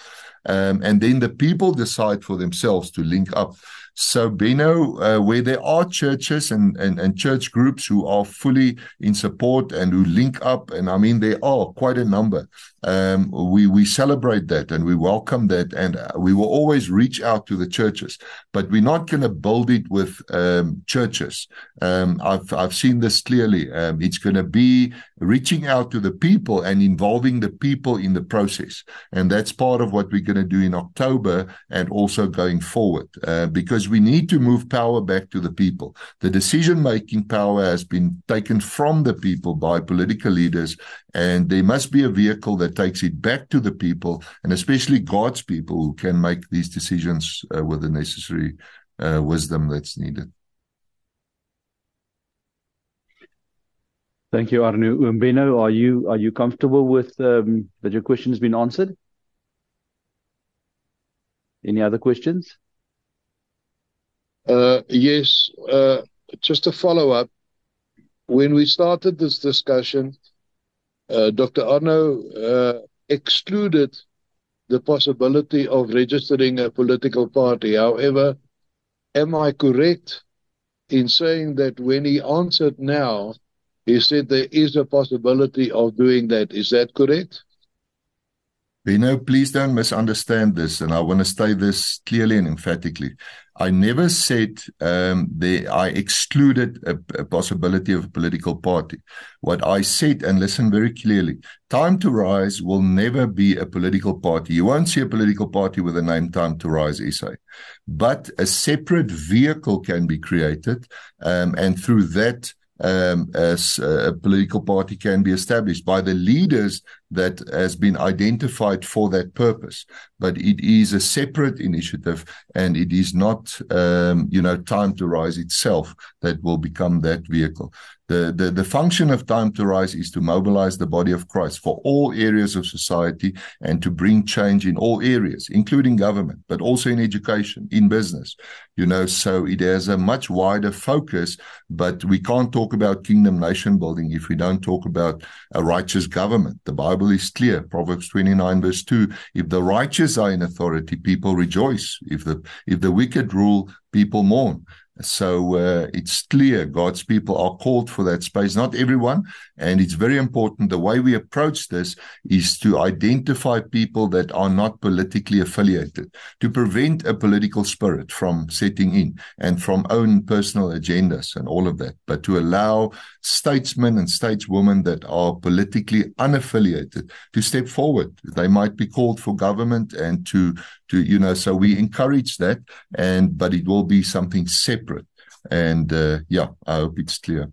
Um, and then the people decide for themselves to link up. So, Beno, uh, where there are churches and, and, and church groups who are fully in support and who link up, and I mean, there are quite a number, um, we, we celebrate that and we welcome that. And we will always reach out to the churches, but we're not going to build it with um, churches. Um, I've, I've seen this clearly. Um, it's going to be reaching out to the people and involving the people in the process. And that's part of what we're going to do in October and also going forward, uh, because we need to move power back to the people. The decision making power has been taken from the people by political leaders, and there must be a vehicle that takes it back to the people, and especially God's people who can make these decisions uh, with the necessary uh, wisdom that's needed. Thank you, Arno. Umbeno, are you are you comfortable with um, that your question has been answered? Any other questions? Uh, yes, uh, just a follow up. When we started this discussion, uh, Dr. Arno uh, excluded the possibility of registering a political party. However, am I correct in saying that when he answered now, he said there is a possibility of doing that? Is that correct? You know, please don't misunderstand this, and I want to say this clearly and emphatically. I never said um, there, I excluded a, a, possibility of a political party. What I said, and listen very clearly, Time to Rise will never be a political party. You won't see a political party with the name Time to Rise SA. But a separate vehicle can be created, um, and through that, um, as a political party can be established by the leaders that has been identified for that purpose. But it is a separate initiative, and it is not, um, you know, time to rise itself that will become that vehicle. The, the, the function of Time to Rise is to mobilize the body of Christ for all areas of society and to bring change in all areas, including government, but also in education, in business. You know, so it has a much wider focus, but we can't talk about kingdom nation building if we don't talk about a righteous government. The Bible is clear, Proverbs 29, verse 2. If the righteous are in authority, people rejoice. If the if the wicked rule, people mourn. So uh, it's clear God's people are called for that space. Not everyone. And it's very important. The way we approach this is to identify people that are not politically affiliated, to prevent a political spirit from setting in and from own personal agendas and all of that, but to allow statesmen and stateswomen that are politically unaffiliated to step forward. They might be called for government and to, to, you know, so we encourage that and, but it will be something separate. And, uh, yeah, I hope it's clear.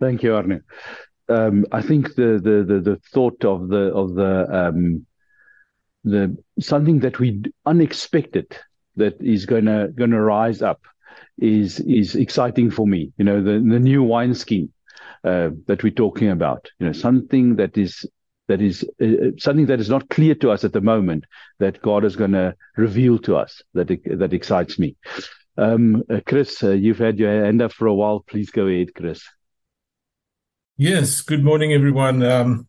Thank you, Arno. Um, I think the, the, the, the thought of the, of the, um, the, something that we unexpected that is gonna, gonna rise up is, is exciting for me. You know, the, the new wine scheme, uh, that we're talking about, you know, something that is that is uh, uh, something that is not clear to us at the moment that God is going to reveal to us that that excites me. Um, uh, Chris, uh, you've had your hand up for a while. Please go ahead, Chris. Yes. Good morning, everyone. Um,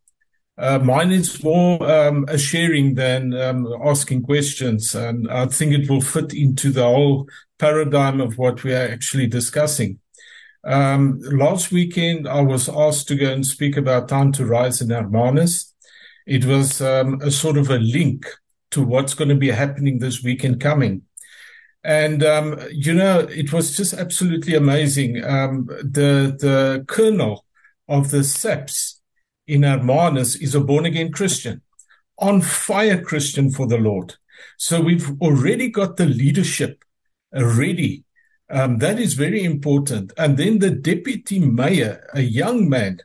uh, mine is more um, a sharing than um, asking questions, and I think it will fit into the whole paradigm of what we are actually discussing. Um, last weekend, I was asked to go and speak about Time to Rise in Hermanus. It was um, a sort of a link to what's going to be happening this weekend coming. And, um, you know, it was just absolutely amazing. Um, the, the colonel of the SAPS in Hermanus is a born again Christian, on fire Christian for the Lord. So we've already got the leadership ready um, that is very important. And then the deputy mayor, a young man,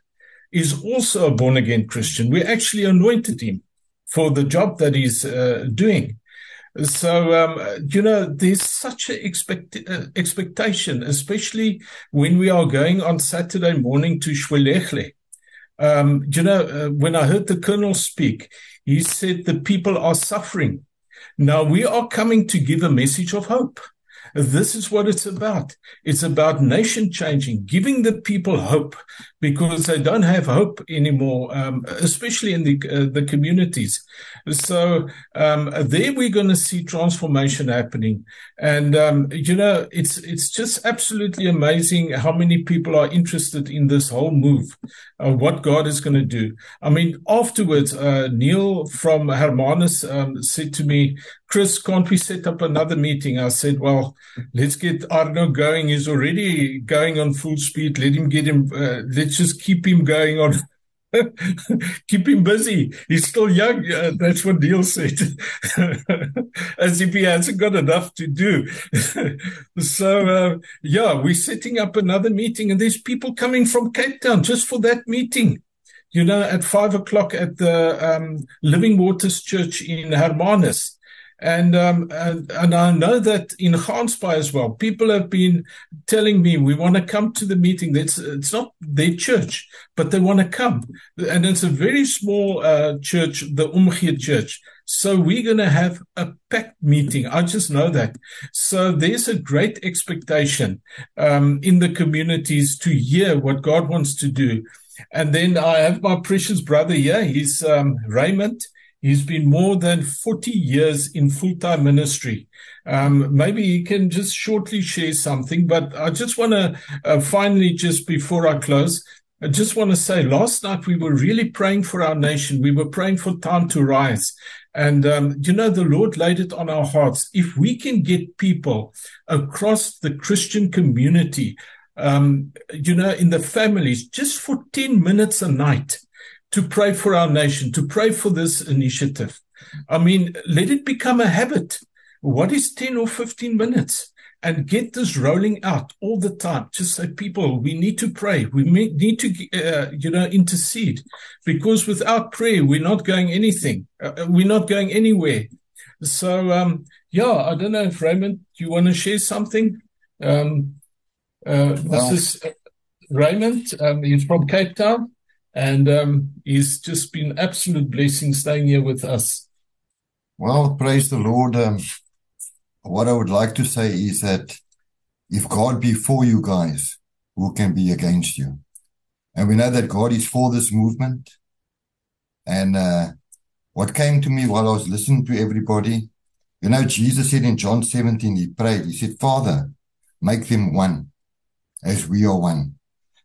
is also a born again Christian. We actually anointed him for the job that he's uh, doing. So, um, you know, there's such an expect, uh, expectation, especially when we are going on Saturday morning to Zwelihle. Um, you know, uh, when I heard the colonel speak, he said the people are suffering. Now we are coming to give a message of hope. This is what it's about. It's about nation changing, giving the people hope because they don't have hope anymore, um, especially in the uh, the communities. So um, there we're going to see transformation happening, and um, you know it's it's just absolutely amazing how many people are interested in this whole move, uh, what God is going to do. I mean, afterwards, uh, Neil from Hermanus um, said to me, Chris, can't we set up another meeting? I said, well, let's get Arno going. He's already going on full speed. Let him get him, uh, let's just keep him going on. keep him busy. He's still young. Uh, that's what Neil said. As if he hasn't got enough to do. so, uh, yeah, we're setting up another meeting and there's people coming from Cape Town just for that meeting you know, at five o'clock at the um, Living Waters Church in Hermanus. And, um, and, and I know that in Gansbaai as well, people have been telling me we want to come to the meeting. It's it's not their church, but they want to come, and it's a very small uh, church, the Umgee Church. So we're going to have a packed meeting. I just know that. So there's a great expectation um, in the communities to hear what God wants to do. And then I have my precious brother here. He's um, Raymond. He's been more than 40 years in full time ministry. Um, maybe he can just shortly share something, but I just want to uh, finally, just before I close, I just want to say last night we were really praying for our nation. We were praying for time to rise. And, um, you know, the Lord laid it on our hearts. If we can get people across the Christian community, um, you know, in the families, just for 10 minutes a night, to pray for our nation, to pray for this initiative. I mean, let it become a habit. What is 10 or 15 minutes? And get this rolling out all the time. Just say, people, we need to pray. We need to, uh, you know, intercede because without prayer, we're not going anything. Uh, uh, we're not going anywhere. So, um, yeah, I don't know if Raymond, you want to share something? Um, Uh, this is Raymond. Um, he's from Cape Town, and um, he's just been absolute blessing staying here with us. Well, praise the Lord. Um, what I would like to say is that if God be for you guys, who can be against you? And we know that God is for this movement. And uh, what came to me while I was listening to everybody, you know, Jesus said in John 17, he prayed, he said, Father, make them one as we are one.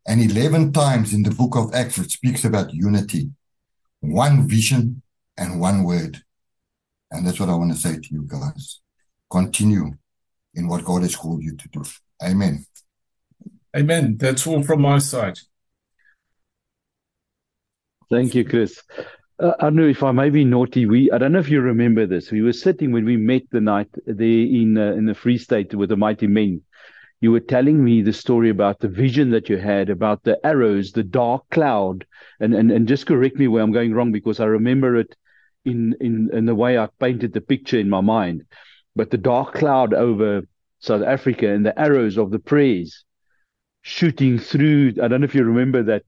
And 11 times in the book of Acts, it speaks about unity, one vision and one word. And that's what I want to say to you guys. Continue in what God has called you to do. Amen. Amen. That's all from my side. Thank you, Chris. Uh, I don't know if I may be naughty. We I don't know if you remember this. We were sitting when we met the night there in uh, in the Free State with the mighty men. You were telling me the story about the vision that you had about the arrows, the dark cloud, and and and just correct me where I'm going wrong because I remember it in in in the way I painted the picture in my mind. But the dark cloud over South Africa and the arrows of the prayers shooting through. I don't know if you remember that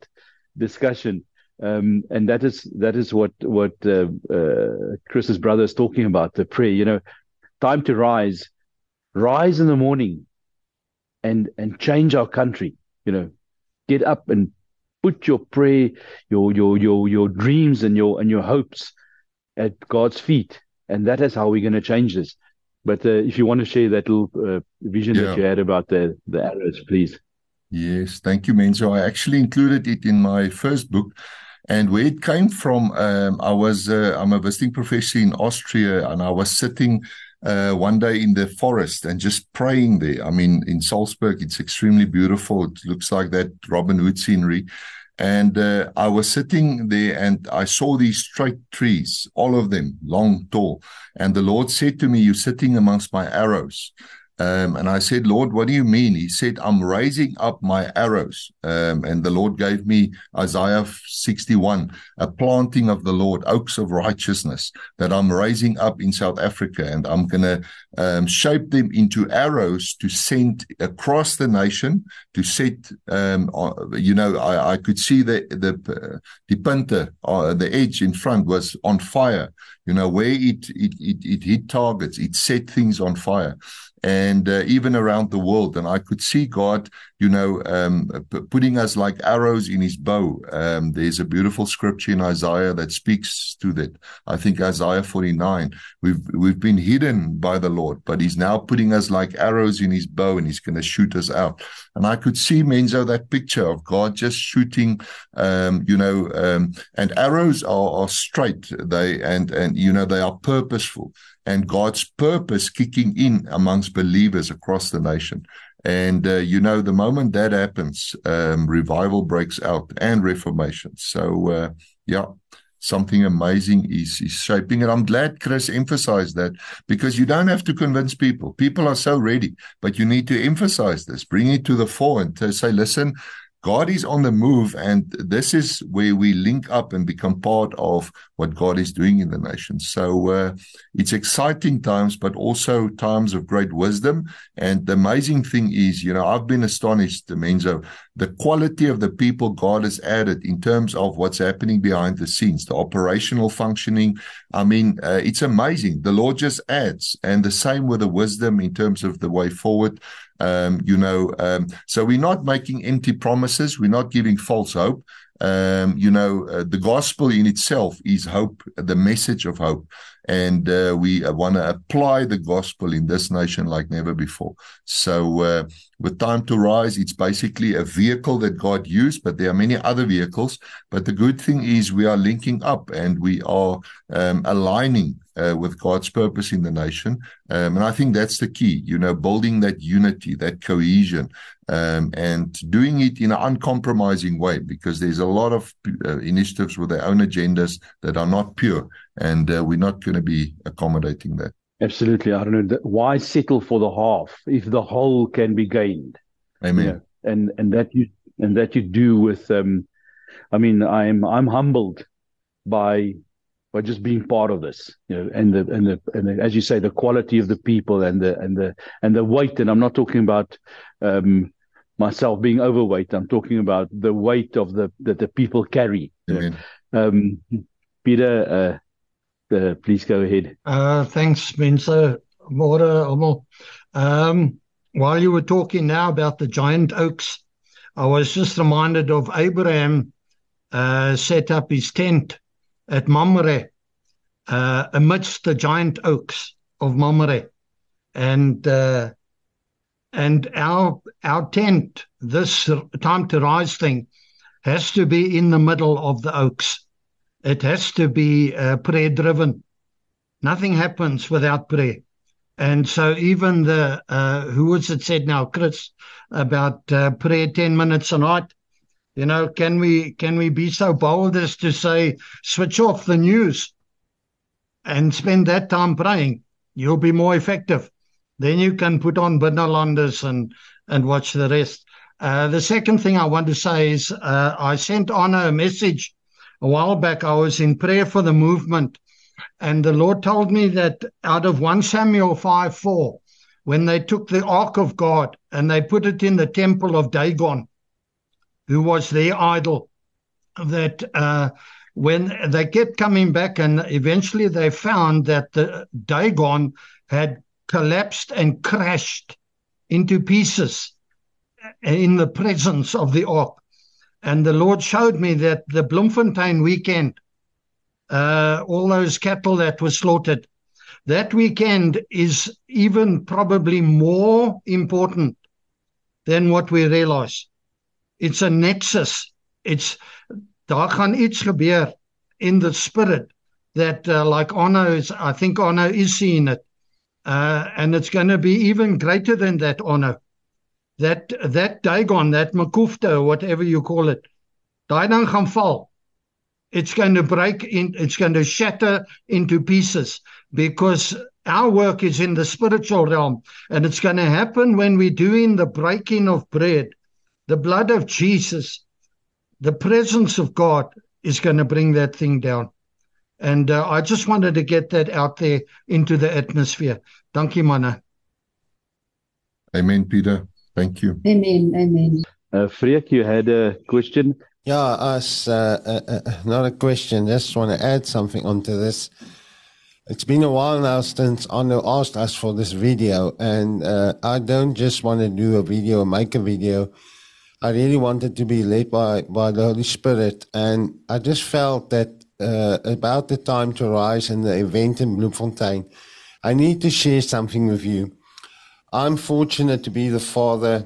discussion. Um, and that is that is what what uh, uh, Chris's brother is talking about the prayer. You know, time to rise, rise in the morning, and and change our country. You know, get up and put your prayer, your your your your dreams and your and your hopes at God's feet, and that is how we're going to change this. But uh, if you want to share that little uh, vision yeah. that you had about the the arrows, please. Yes, thank you, Menzo. I actually included it in my first book. And where it came from, um, I was uh, I'm a visiting professor in Austria, and I was sitting uh, one day in the forest and just praying there. I mean, in Salzburg, it's extremely beautiful. It looks like that Robin Hood scenery. And uh, I was sitting there and I saw these straight trees, all of them long, tall. And the Lord said to me, You're sitting amongst my arrows. Um, and I said, Lord, what do you mean? He said, I'm raising up my arrows. Um, and the Lord gave me Isaiah 61, a planting of the Lord, oaks of righteousness that I'm raising up in South Africa. And I'm going to um, shape them into arrows to send across the nation to set, um, you know, I, I, could see the, the, uh, the punter, uh, the edge in front was on fire. You know, where it, it, it, it hit targets, it set things on fire and uh, even around the world. And I could see God, you know, um, p- putting us like arrows in his bow. Um, there's a beautiful scripture in Isaiah that speaks to that. I think Isaiah 49. We've, we've been hidden by the Lord, but he's now putting us like arrows in his bow and he's going to shoot us out. And I could see, Menzo, that picture of God just shooting, um, you know, um, and arrows are, are straight. They, and, and, you know, they are purposeful and God's purpose kicking in amongst believers across the nation. And, uh, you know, the moment that happens, um, revival breaks out and reformation. So, uh, yeah, something amazing is, is shaping. And I'm glad Chris emphasized that because you don't have to convince people. People are so ready, but you need to emphasize this, bring it to the fore and say, listen, God is on the move, and this is where we link up and become part of what God is doing in the nation. So uh, it's exciting times, but also times of great wisdom. And the amazing thing is, you know, I've been astonished, Menzo, the quality of the people God has added in terms of what's happening behind the scenes, the operational functioning. I mean, uh, it's amazing. The Lord just adds, and the same with the wisdom in terms of the way forward. Um, you know, um, so we're not making empty promises. We're not giving false hope. Um, you know, uh, the gospel in itself is hope, the message of hope. And uh, we uh, want to apply the gospel in this nation like never before. So, uh, with Time to Rise, it's basically a vehicle that God used, but there are many other vehicles. But the good thing is we are linking up and we are um, aligning uh, with God's purpose in the nation. Um, and I think that's the key, you know, building that unity, that cohesion, um, and doing it in an uncompromising way, because there's a lot of uh, initiatives with their own agendas that are not pure, and uh, we're not going to be accommodating that. Absolutely. I don't know. Why settle for the half if the whole can be gained? Amen. You know, and and that you and that you do with um I mean I'm I'm humbled by by just being part of this, you know, and the and the and the, as you say, the quality of the people and the and the and the weight. And I'm not talking about um, myself being overweight. I'm talking about the weight of the that the people carry. Amen. Um, Peter, uh, uh, please go ahead. Uh, thanks, Menzo. Almal. Um, while you were talking now about the giant oaks, I was just reminded of Abraham uh, set up his tent at Mamre uh, amidst the giant oaks of Mamre. And uh, and our our tent, this time to rise thing, has to be in the middle of the oaks. It has to be uh, prayer driven. Nothing happens without prayer. And so even the uh, who was it said now, Chris, about uh, prayer ten minutes a night. You know, can we can we be so bold as to say switch off the news and spend that time praying? You'll be more effective. Then you can put on Binnelanders and and watch the rest. Uh, the second thing I want to say is uh, I sent Anna a message a while back. I was in prayer for the movement, and the Lord told me that out of 1 Samuel 5 4, when they took the ark of God and they put it in the temple of Dagon, who was their idol, that uh, when they kept coming back and eventually they found that the Dagon had collapsed and crashed into pieces in the presence of the ark. And the Lord showed me that the Bloemfontein weekend, uh, all those cattle that were slaughtered, that weekend is even probably more important than what we realize. It's a nexus. It's daar gaan iets gebeur in the spirit that uh, like Arno is I think Arno is seeing it. Uh, and it's going to be even greater than that Ono that that Dagon that Makufta whatever you call it daai dan gaan val it's going to break in it's going to shatter into pieces because our work is in the spiritual realm and it's going to happen when we're doing the breaking of bread the blood of Jesus, the presence of God is going to bring that thing down. And uh, I just wanted to get that out there into the atmosphere. Dankie manne. Amen Peter. Thank you. Amen. Amen. Uh, Freek, you had a question. Yeah, us uh, uh, uh, not a question. Just want to add something onto this. It's been a while now since Arno asked us for this video, and uh, I don't just want to do a video or make a video. I really wanted to be led by, by the Holy Spirit. And I just felt that uh, about the time to rise and the event in Bloemfontein, I need to share something with you. I'm fortunate to be the father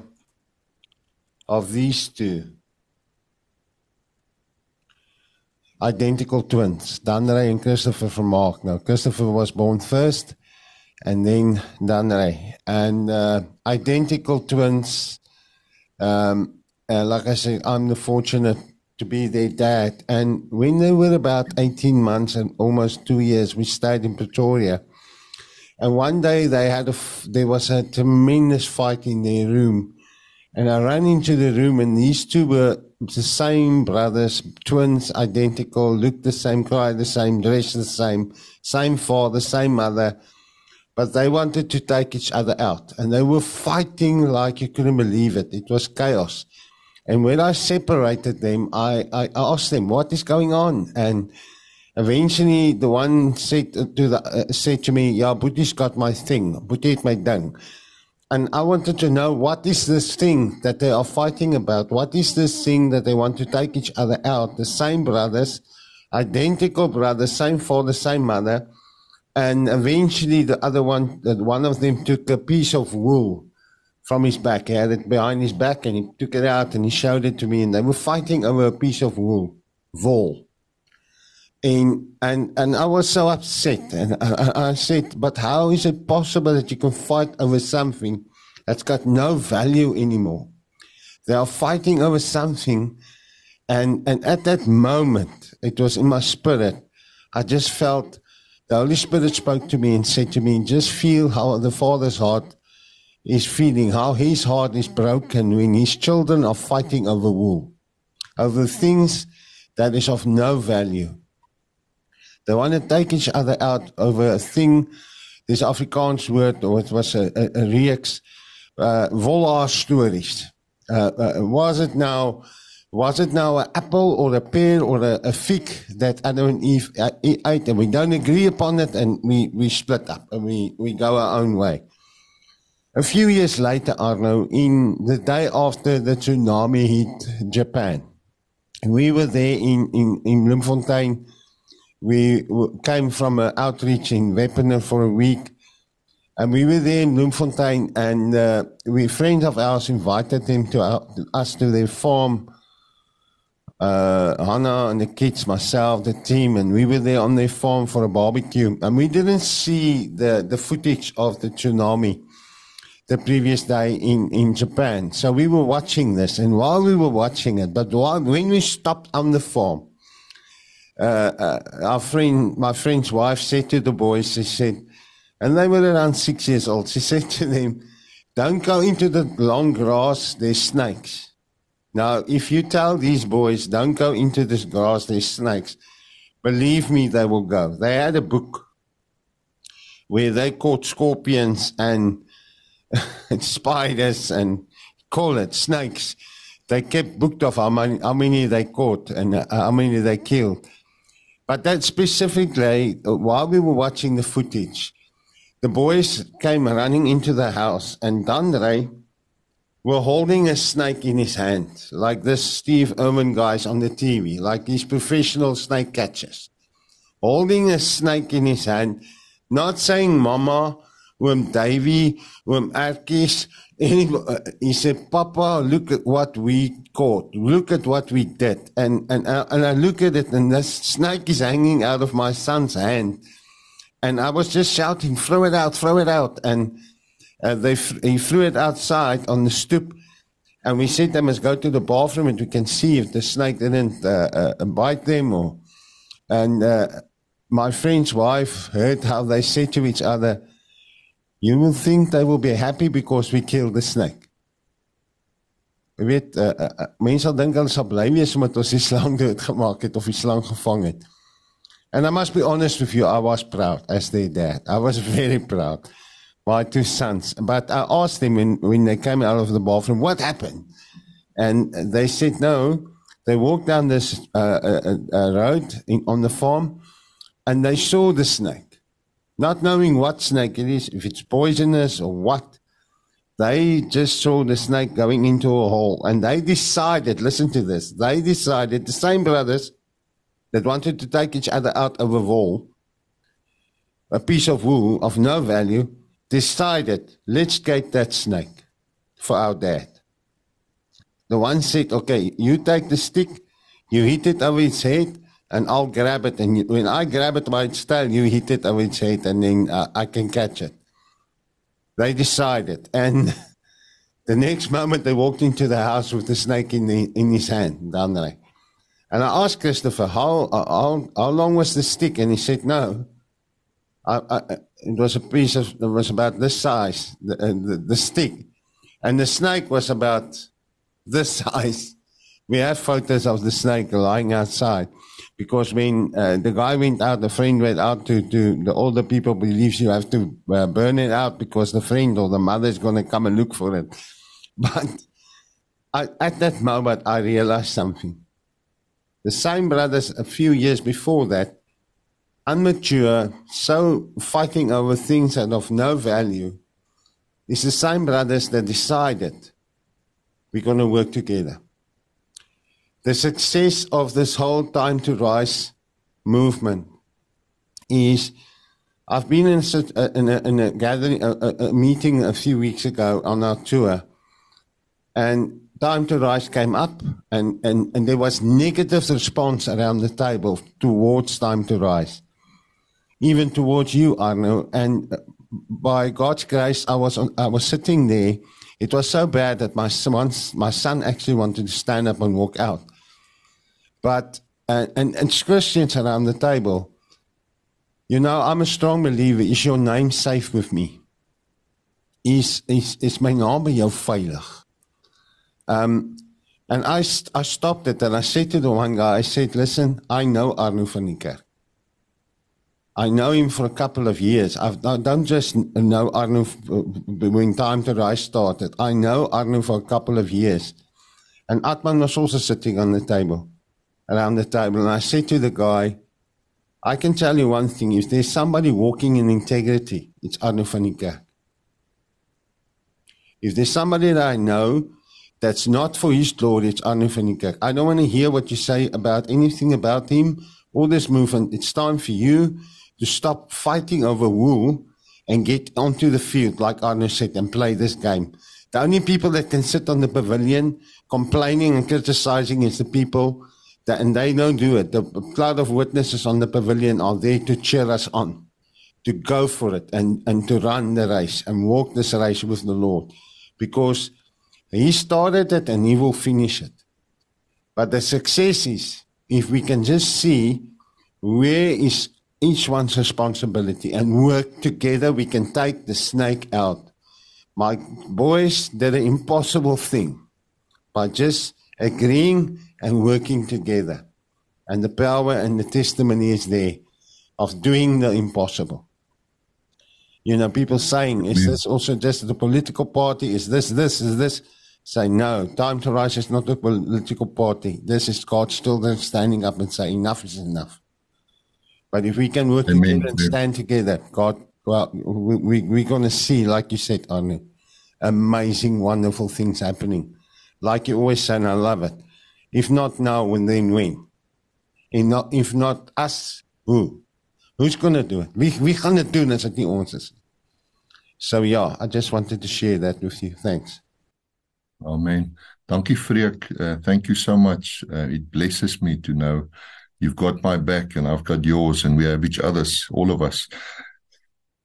of these two identical twins, Danray and Christopher from Mark. Now, Christopher was born first and then Danray. And uh, identical twins. Um, uh, like I said, I'm the fortunate to be their dad. And when they were about 18 months and almost two years, we stayed in Pretoria. And one day they had a, there was a tremendous fight in their room. And I ran into the room and these two were the same brothers, twins, identical, looked the same, cried the same, dressed the same, same father, same mother. But they wanted to take each other out and they were fighting like you couldn't believe it. It was chaos. And when I separated them, I, I asked them, what is going on? And eventually the one said to the, uh, said to me, yeah, Boetie's got my thing. Boetie het my ding. And I wanted to know what is this thing that they are fighting about? What is this thing that they want to take each other out? The same brothers, identical brothers, same father, same mother. And eventually the other one, that one of them took a piece of wool from his back. He had it behind his back and he took it out and he showed it to me and they were fighting over a piece of wool, wool. And, and, and I was so upset and I, I said, but how is it possible that you can fight over something that's got no value anymore? They are fighting over something and, and at that moment, it was in my spirit. I just felt the Holy Spirit spoke to me and said to me, just feel how the Father's heart is feeling how his heart is broken when his children are fighting over wool, over things that is of no value. They want to take each other out over a thing, this Afrikaans word, or it was a, a, a reeks, uh, stories. Uh, uh, was it now? Was it now an apple or a pear or a, a fig that Adam and Eve uh, ate, and we don't agree upon it, and we we split up and we we go our own way. A few years later, Arno, in the day after the tsunami hit Japan, we were there in in in Bloemfontein. We came from an outreach in Wepener for a week. And we were there in Bloemfontein, and uh, we friends of ours invited them to us to their farm. Uh, Hannah and the kids, myself, the team, and we were there on their farm for a barbecue. And we didn't see the, the footage of the tsunami the previous day in, in Japan. So we were watching this, and while we were watching it, but while, when we stopped on the farm, uh, uh, our friend, my friend's wife said to the boys, she said, and they were around six years old. She said to them, Don't go into the long grass, there's snakes. Now, if you tell these boys, Don't go into this grass, there's snakes, believe me, they will go. They had a book where they caught scorpions and spiders and call it snakes. They kept booked of how many, how many they caught and uh, how many they killed. But that specifically, uh, while we were watching the footage, the boys came running into the house, and Dandre were holding a snake in his hand, like this Steve Irwin guys on the TV, like these professional snake catchers, holding a snake in his hand, not saying "Mama," oom Davy. Any, uh, he said, Papa, look at what we caught. Look at what we did. And, and, uh, and I look at it and this snake is hanging out of my son's hand. And I was just shouting, throw it out, throw it out. And uh, they, he threw it outside on the stoop. And we said they must go to the bathroom and we can see if the snake didn't uh, uh, bite them or, and, uh, my friend's wife heard how they said to each other, you will think they will be happy because we killed the snake. Jy weet, uh, uh, uh, mense sal dink hulle sal bly wees omdat ons die slang doodgemaak het of die slang gevang het. And I must be honest with you, I was proud as their dad. I was very proud. My two sons. But I asked them when, when they came out of the bathroom, what happened? And they said no. They walked down this uh, uh, uh, road in, on the farm and they saw the snake. Not knowing what snake it is, if it's poisonous or what. They just saw the snake going into a hole and they decided, listen to this, they decided, the same brothers that wanted to take each other out of a wall, a piece of wool of no value, decided, let's get that snake for our dad. The one said, okay, you take the stick, you hit it over its head, and I'll grab it. And when I grab it by its tail, you hit it over its head, and then uh, I can catch it. They decided, and the next moment they walked into the house with the snake in the, in his hand down. And I asked Christopher, how, how, how long was the stick? And he said, no. I, I, it was a piece of, it was about this size, the, uh, the, the stick. And the snake was about this size. We have photos of the snake lying outside because when uh, the guy went out, the friend went out to, to the older people believes you have to uh, burn it out because the friend or the mother is going to come and look for it. But I, at that moment, I realized something. The same brothers a few years before that, unmature, so fighting over things that of no value, it's the same brothers that decided we're going to work together. The success of this whole time to rise movement is I've been in a, in a, in a gathering, a, a, meeting a few weeks ago on our tour, and time to rise came up, and, and, and there was negative response around the table towards time to rise, even towards you, Arno. And by God's grace, I was on, I was sitting there. It was so bad that my son, my son actually wanted to stand up and walk out. But uh, and and Christians around the table, you know, I'm a strong believer. Is your name safe with me? Is is is my naam by jou veilig? Um, and I I stopped it and I said to the one guy, I said, listen, I know Arno van die kerk. I know him for a couple of years. I've, I don't just know Arno when Time to Rise started. I know Arno for a couple of years. And Atman was also sitting on the table, around the table. And I said to the guy, I can tell you one thing. If there's somebody walking in integrity, it's Arno van Niekerk. If there's somebody that I know that's not for his glory, it's Arno van Niekerk. I don't want to hear what you say about anything about him or this movement. It's time for you to stop fighting over wool and get onto the field, like Arno said, and play this game. The only people that can sit on the pavilion complaining and criticizing is the people and they don't do it. The cloud of witnesses on the pavilion are there to cheer us on, to go for it and, and to run the race and walk this race with the Lord because he started it and he will finish it. But the success is if we can just see where is each one's responsibility and work together, we can take the snake out. My boys did an impossible thing by just agreeing and working together. And the power and the testimony is there of doing the impossible. You know, people saying, is yeah. this also just the political party? Is this, this, is this? Say, no, Time to Rise is not a political party. This is God's children standing up and say, enough is enough. But if we can work Amen. together and stand together, God, well, we, we, we're going to see, like you said, Arne, amazing, wonderful things happening. Like you always say, and I love it. If not now, then when? If not, if not us, who? Who's going to do it? Wie, wie gaan dit doen as dit nie ons is? So yeah, I just wanted to share that with you. Thanks. Amen. Dankie Freek. Uh, thank you so much. Uh, it blesses me to know you've got my back and I've got yours and we have each other's, all of us.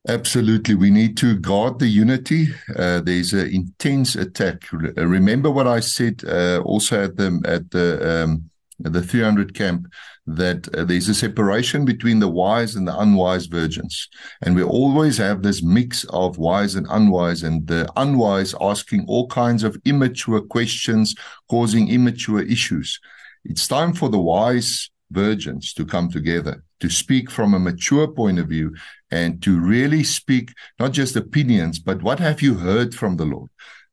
Absolutely. We need to guard the unity. Uh, there's an intense attack. Remember what I said uh, also at the, at the, um, the 300 camp that uh, there's a separation between the wise and the unwise virgins. And we always have this mix of wise and unwise, and the unwise asking all kinds of immature questions, causing immature issues. It's time for the wise virgins to come together, to speak from a mature point of view, and to really speak not just opinions, but what have you heard from the Lord?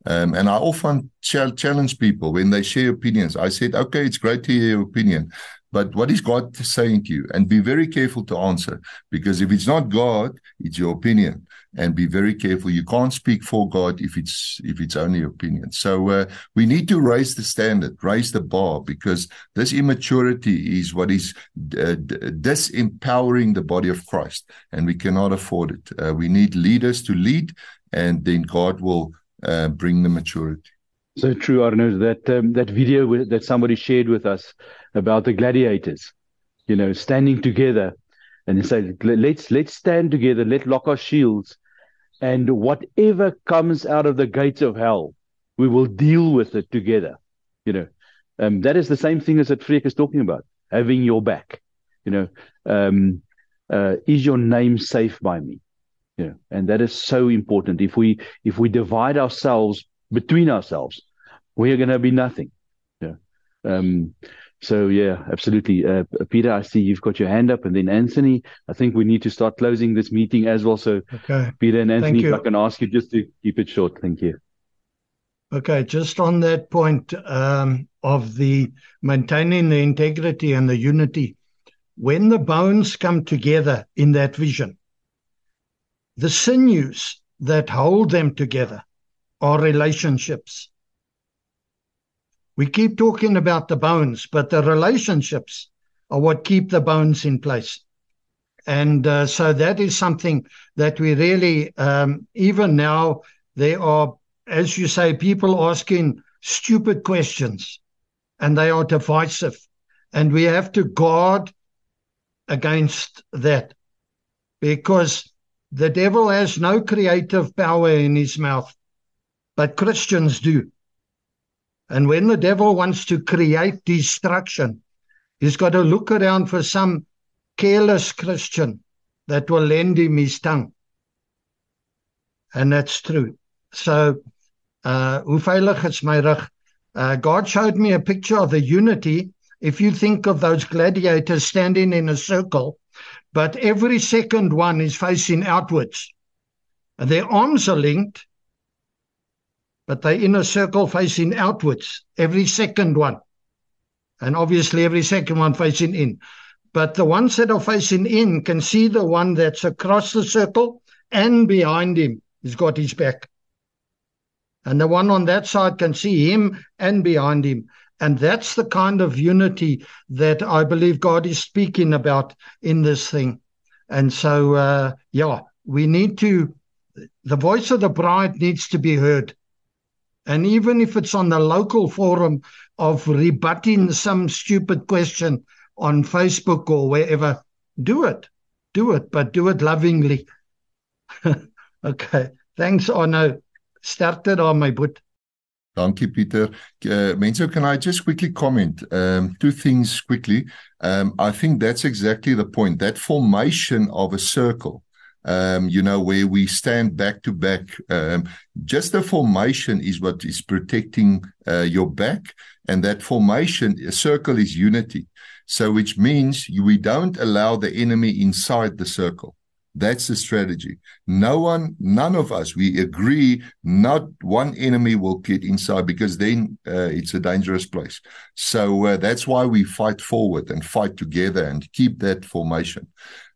Um, and I often ch- challenge people when they share opinions. I said, okay, it's great to hear your opinion, but what is God saying to you? And be very careful to answer because if it's not God, it's your opinion. And be very careful. You can't speak for God if it's if it's only opinion. So uh, we need to raise the standard, raise the bar, because this immaturity is what is uh, disempowering the body of Christ, and we cannot afford it. Uh, we need leaders to lead, and then God will uh, bring the maturity. So true, Arno. That um, that video that somebody shared with us about the gladiators, you know, standing together, and say, let's let's stand together, let lock our shields, and whatever comes out of the gates of hell, we will deal with it together. You know, um, that is the same thing as that Freek is talking about, having your back. You know, um, uh, is your name safe by me? You know, and that is so important. If we if we divide ourselves between ourselves, we are going to be nothing. Yeah. Um, so yeah, absolutely. Uh, Peter, I see you've got your hand up, and then Anthony. I think we need to start closing this meeting as well. So, okay. Peter and Anthony, if I can ask you just to keep it short. Thank you. Okay, just on that point um, of the maintaining the integrity and the unity, when the bones come together in that vision, the sinews that hold them together are relationships. We keep talking about the bones, but the relationships are what keep the bones in place. And uh, so that is something that we really, um, even now, there are, as you say, people asking stupid questions and they are divisive. And we have to guard against that because the devil has no creative power in his mouth, but Christians do. And when the devil wants to create destruction, he's got to look around for some careless Christian that will lend him his tongue. And that's true. So, uh? Uh, God showed me a picture of the unity. If you think of those gladiators standing in a circle, but every second one is facing outwards. And their arms are linked, but they're in a circle facing outwards, every second one. And obviously, every second one facing in. But the ones that are facing in can see the one that's across the circle and behind him. He's got his back. And the one on that side can see him and behind him. And that's the kind of unity that I believe God is speaking about in this thing. And so, uh, yeah, we need to, the voice of the bride needs to be heard. And even if it's on the local forum of rebutting some stupid question on Facebook or wherever, do it. Do it, but do it lovingly. okay. Thanks, Arno. Started on my boot. Dankie Pieter. Uh, mense, can I just quickly comment um two things quickly. Um I think that's exactly the point. That formation of a circle um you know where we stand back to back um just the formation is what is protecting uh, your back and that formation a circle is unity. So which means we don't allow the enemy inside the circle. That's the strategy. No one, none of us, we agree not one enemy will get inside because then uh, it's a dangerous place. So uh, that's why we fight forward and fight together and keep that formation.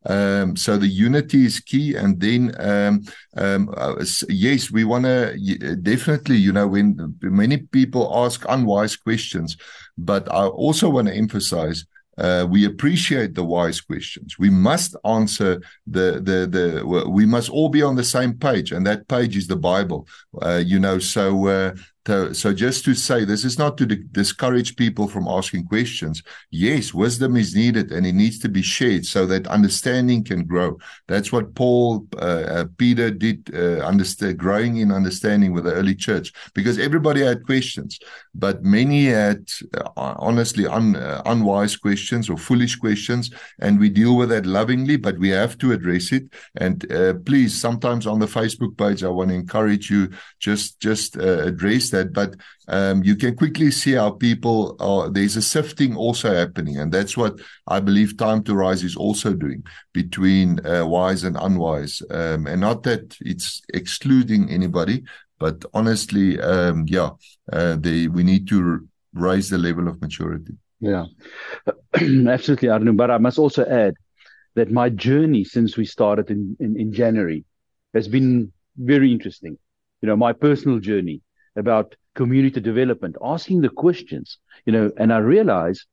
Um, so the unity is key. And then, um, um, uh, yes, we want to definitely, you know, when many people ask unwise questions, but I also want to emphasize uh, we appreciate the wise questions. We must answer the the the. We must all be on the same page, and that page is the Bible. Uh, you know, so uh, to, so just to say, this is not to discourage people from asking questions. Yes, wisdom is needed and it needs to be shared so that understanding can grow. That's what Paul, uh, uh, Peter did, uh, understand, growing in understanding with the early church, because everybody had questions, but many had uh, honestly un, uh, unwise questions or foolish questions, and we deal with that lovingly, but we have to address it. And uh, please, sometimes on the Facebook page, I want to encourage you just just address that, but um, you can quickly see how people are. There's a sifting also happening, and that's what I believe Time to Rise is also doing between uh, wise and unwise. Um, and not that it's excluding anybody, but honestly, um, yeah, uh, they, we need to raise the level of maturity. Yeah, absolutely, Arno. But I must also add that my journey since we started in, in, in January has been very interesting. You know, my personal journey about community development, asking the questions, you know, and I realize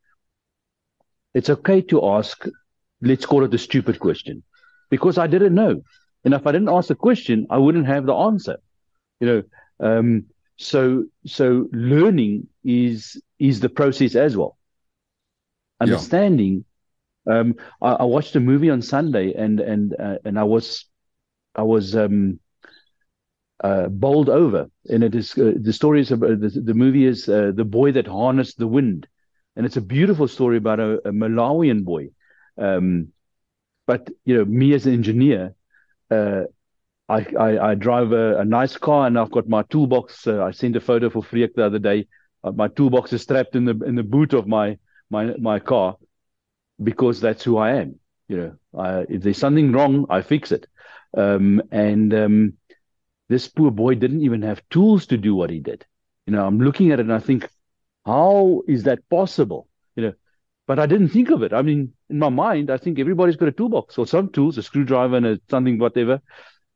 it's okay to ask, let's call it a stupid question, because I didn't know. And if I didn't ask the question, I wouldn't have the answer, you know. Um, so, so learning is is the process as well. Understanding. Yeah. Um, I, I, watched a movie on Sunday, and and uh, and I was, I was um, uh, bowled over. And it is uh, the story is about the, the movie is uh, the boy that harnessed the wind, and it's a beautiful story about a, a Malawian boy. Um, but you know, me as an engineer, uh, I, I, I drive a, a, nice car, and I've got my toolbox. Uh, I sent a photo for Freek the other day. Uh, my toolbox is strapped in the in the boot of my my my car because that's who I am. You know, I, if there's something wrong, I fix it. Um, and um, this poor boy didn't even have tools to do what he did. You know, I'm looking at it and I think, how is that possible? You know, but I didn't think of it. I mean, in my mind, I think everybody's got a toolbox or some tools, a screwdriver and a, something, whatever.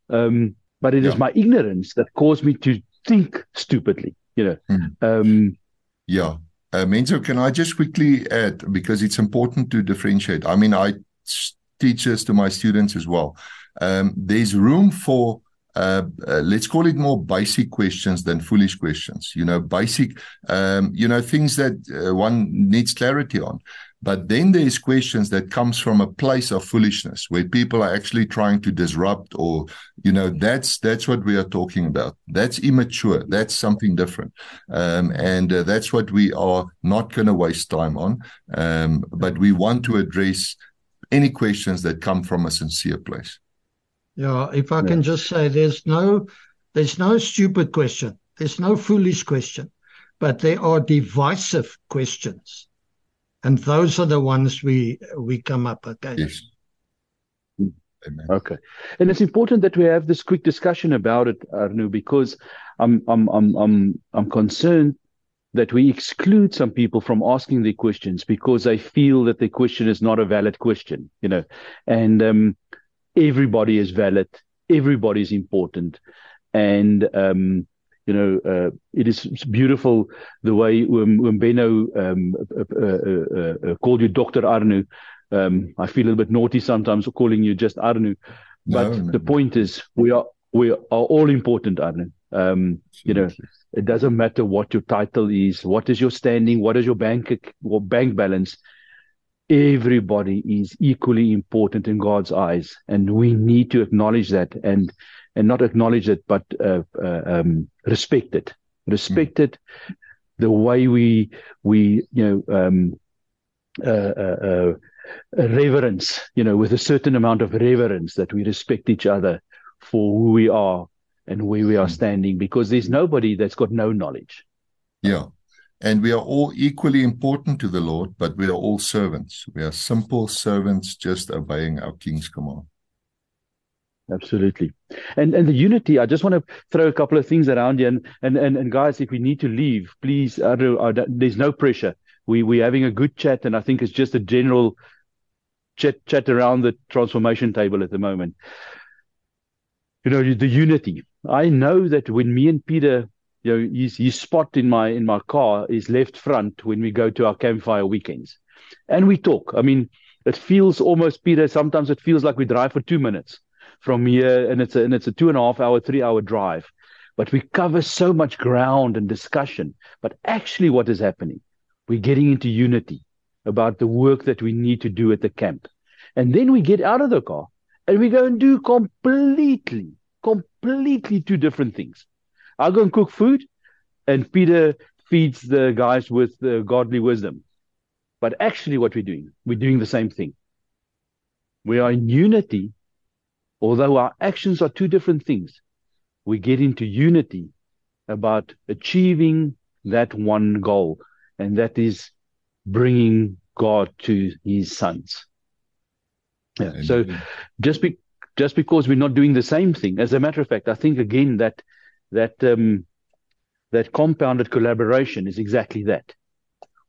Um, but it yeah. is my ignorance that caused me to think stupidly, you know. Mm. Um, yeah. Uh, Menzo, can I just quickly add, because it's important to differentiate. I mean, I teach this to my students as well. Um, there's room for uh, uh, let's call it more basic questions than foolish questions. You know, basic, um, you know, things that uh, one needs clarity on. But then there's questions that comes from a place of foolishness where people are actually trying to disrupt or, you know, that's, that's what we are talking about. That's immature. That's something different. Um, and uh, that's what we are not going to waste time on. Um, but we want to address any questions that come from a sincere place. Yeah, if I yeah. can just say there's no there's no stupid question. There's no foolish question, but there are divisive questions. And those are the ones we we come up against. Yes. Amen. Okay. And it's important that we have this quick discussion about it, Arnu, because I'm I'm I'm I'm I'm concerned that we exclude some people from asking their questions because they feel that their question is not a valid question, you know. And um, everybody is valid, everybody is important, and um, you know, uh, it is beautiful the way when, when Benno um, uh, uh, uh called you Dr. Arnu. Um, I feel a little bit naughty sometimes calling you just Arnu, but no, no, the point is we are we are all important, Arnu. Um, you know, it doesn't matter what your title is, what is your standing, what is your bank or bank balance. Everybody is equally important in God's eyes, and we need to acknowledge that and and not acknowledge it, but uh, uh, um, respect it. Respect mm. it. The way we we you know um, uh, uh, uh, reverence, you know, with a certain amount of reverence that we respect each other for who we are and where we are hmm. standing, because there's nobody that's got no knowledge. Yeah. And we are all equally important to the Lord, but we are all servants. We are simple servants just obeying our King's command. Absolutely. And and the unity, I just want to throw a couple of things around you. And and and, and guys, if we need to leave, please, uh, uh, there's no pressure. We we're having a good chat, and I think it's just a general chat chat around the transformation table at the moment. You know, the unity. I know that when me and Peter, you know, his his spot in my in my car is left front when we go to our campfire weekends, and we talk. I mean, it feels almost Peter. Sometimes it feels like we drive for two minutes from here, and it's a and it's a two and a half hour, three hour drive. But we cover so much ground and discussion. But actually, what is happening? We're getting into unity about the work that we need to do at the camp, and then we get out of the car and we go and do completely, completely two different things. I'll go and cook food, and Peter feeds the guys with the godly wisdom. But actually, what we're doing, we're doing the same thing. We are in unity although our actions are two different things, we get into unity about achieving that one goal, and that is bringing God to His sons. Yeah. So just be, just because we're not doing the same thing, as a matter of fact, I think again that that um, that compounded collaboration is exactly that.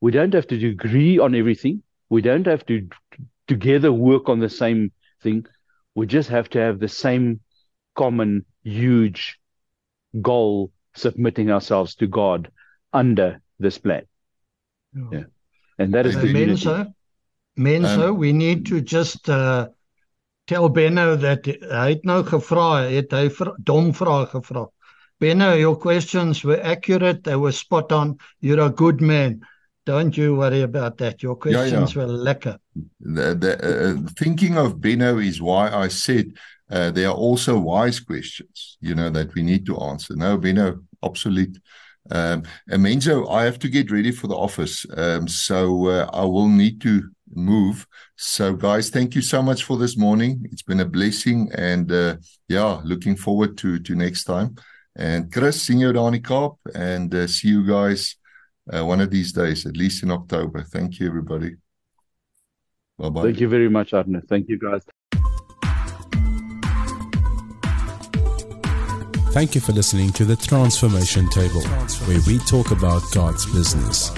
We don't have to agree on everything. We don't have to together work on the same thing. We just have to have the same common, huge goal, submitting ourselves to God under this plan. Yeah. yeah. And that is uh, the Menzo, Menzo, um, we need to just uh, tell Benno that hy het nou gevra, het hy dom vrae gevra. Benno, your questions were accurate, they were spot on. You're a good man. Don't you worry about that. Your questions yeah, yeah. were lekker. The, the, uh, thinking of Benno is why I said uh, there are also wise questions, you know, that we need to answer. No, Benno, obsolete. Um, and Menzo, I have to get ready for the office. Um, so uh, I will need to move. So, guys, thank you so much for this morning. It's been a blessing. And uh, yeah, looking forward to, to next time. And Chris, sien jou daar in die Kaap and uh, see you guys uh, one of these days, at least in October. Thank you, everybody. Bye bye. Thank you very much, Arne. Thank you, guys. Thank you for listening to the Transformation Table, where we talk about God's business.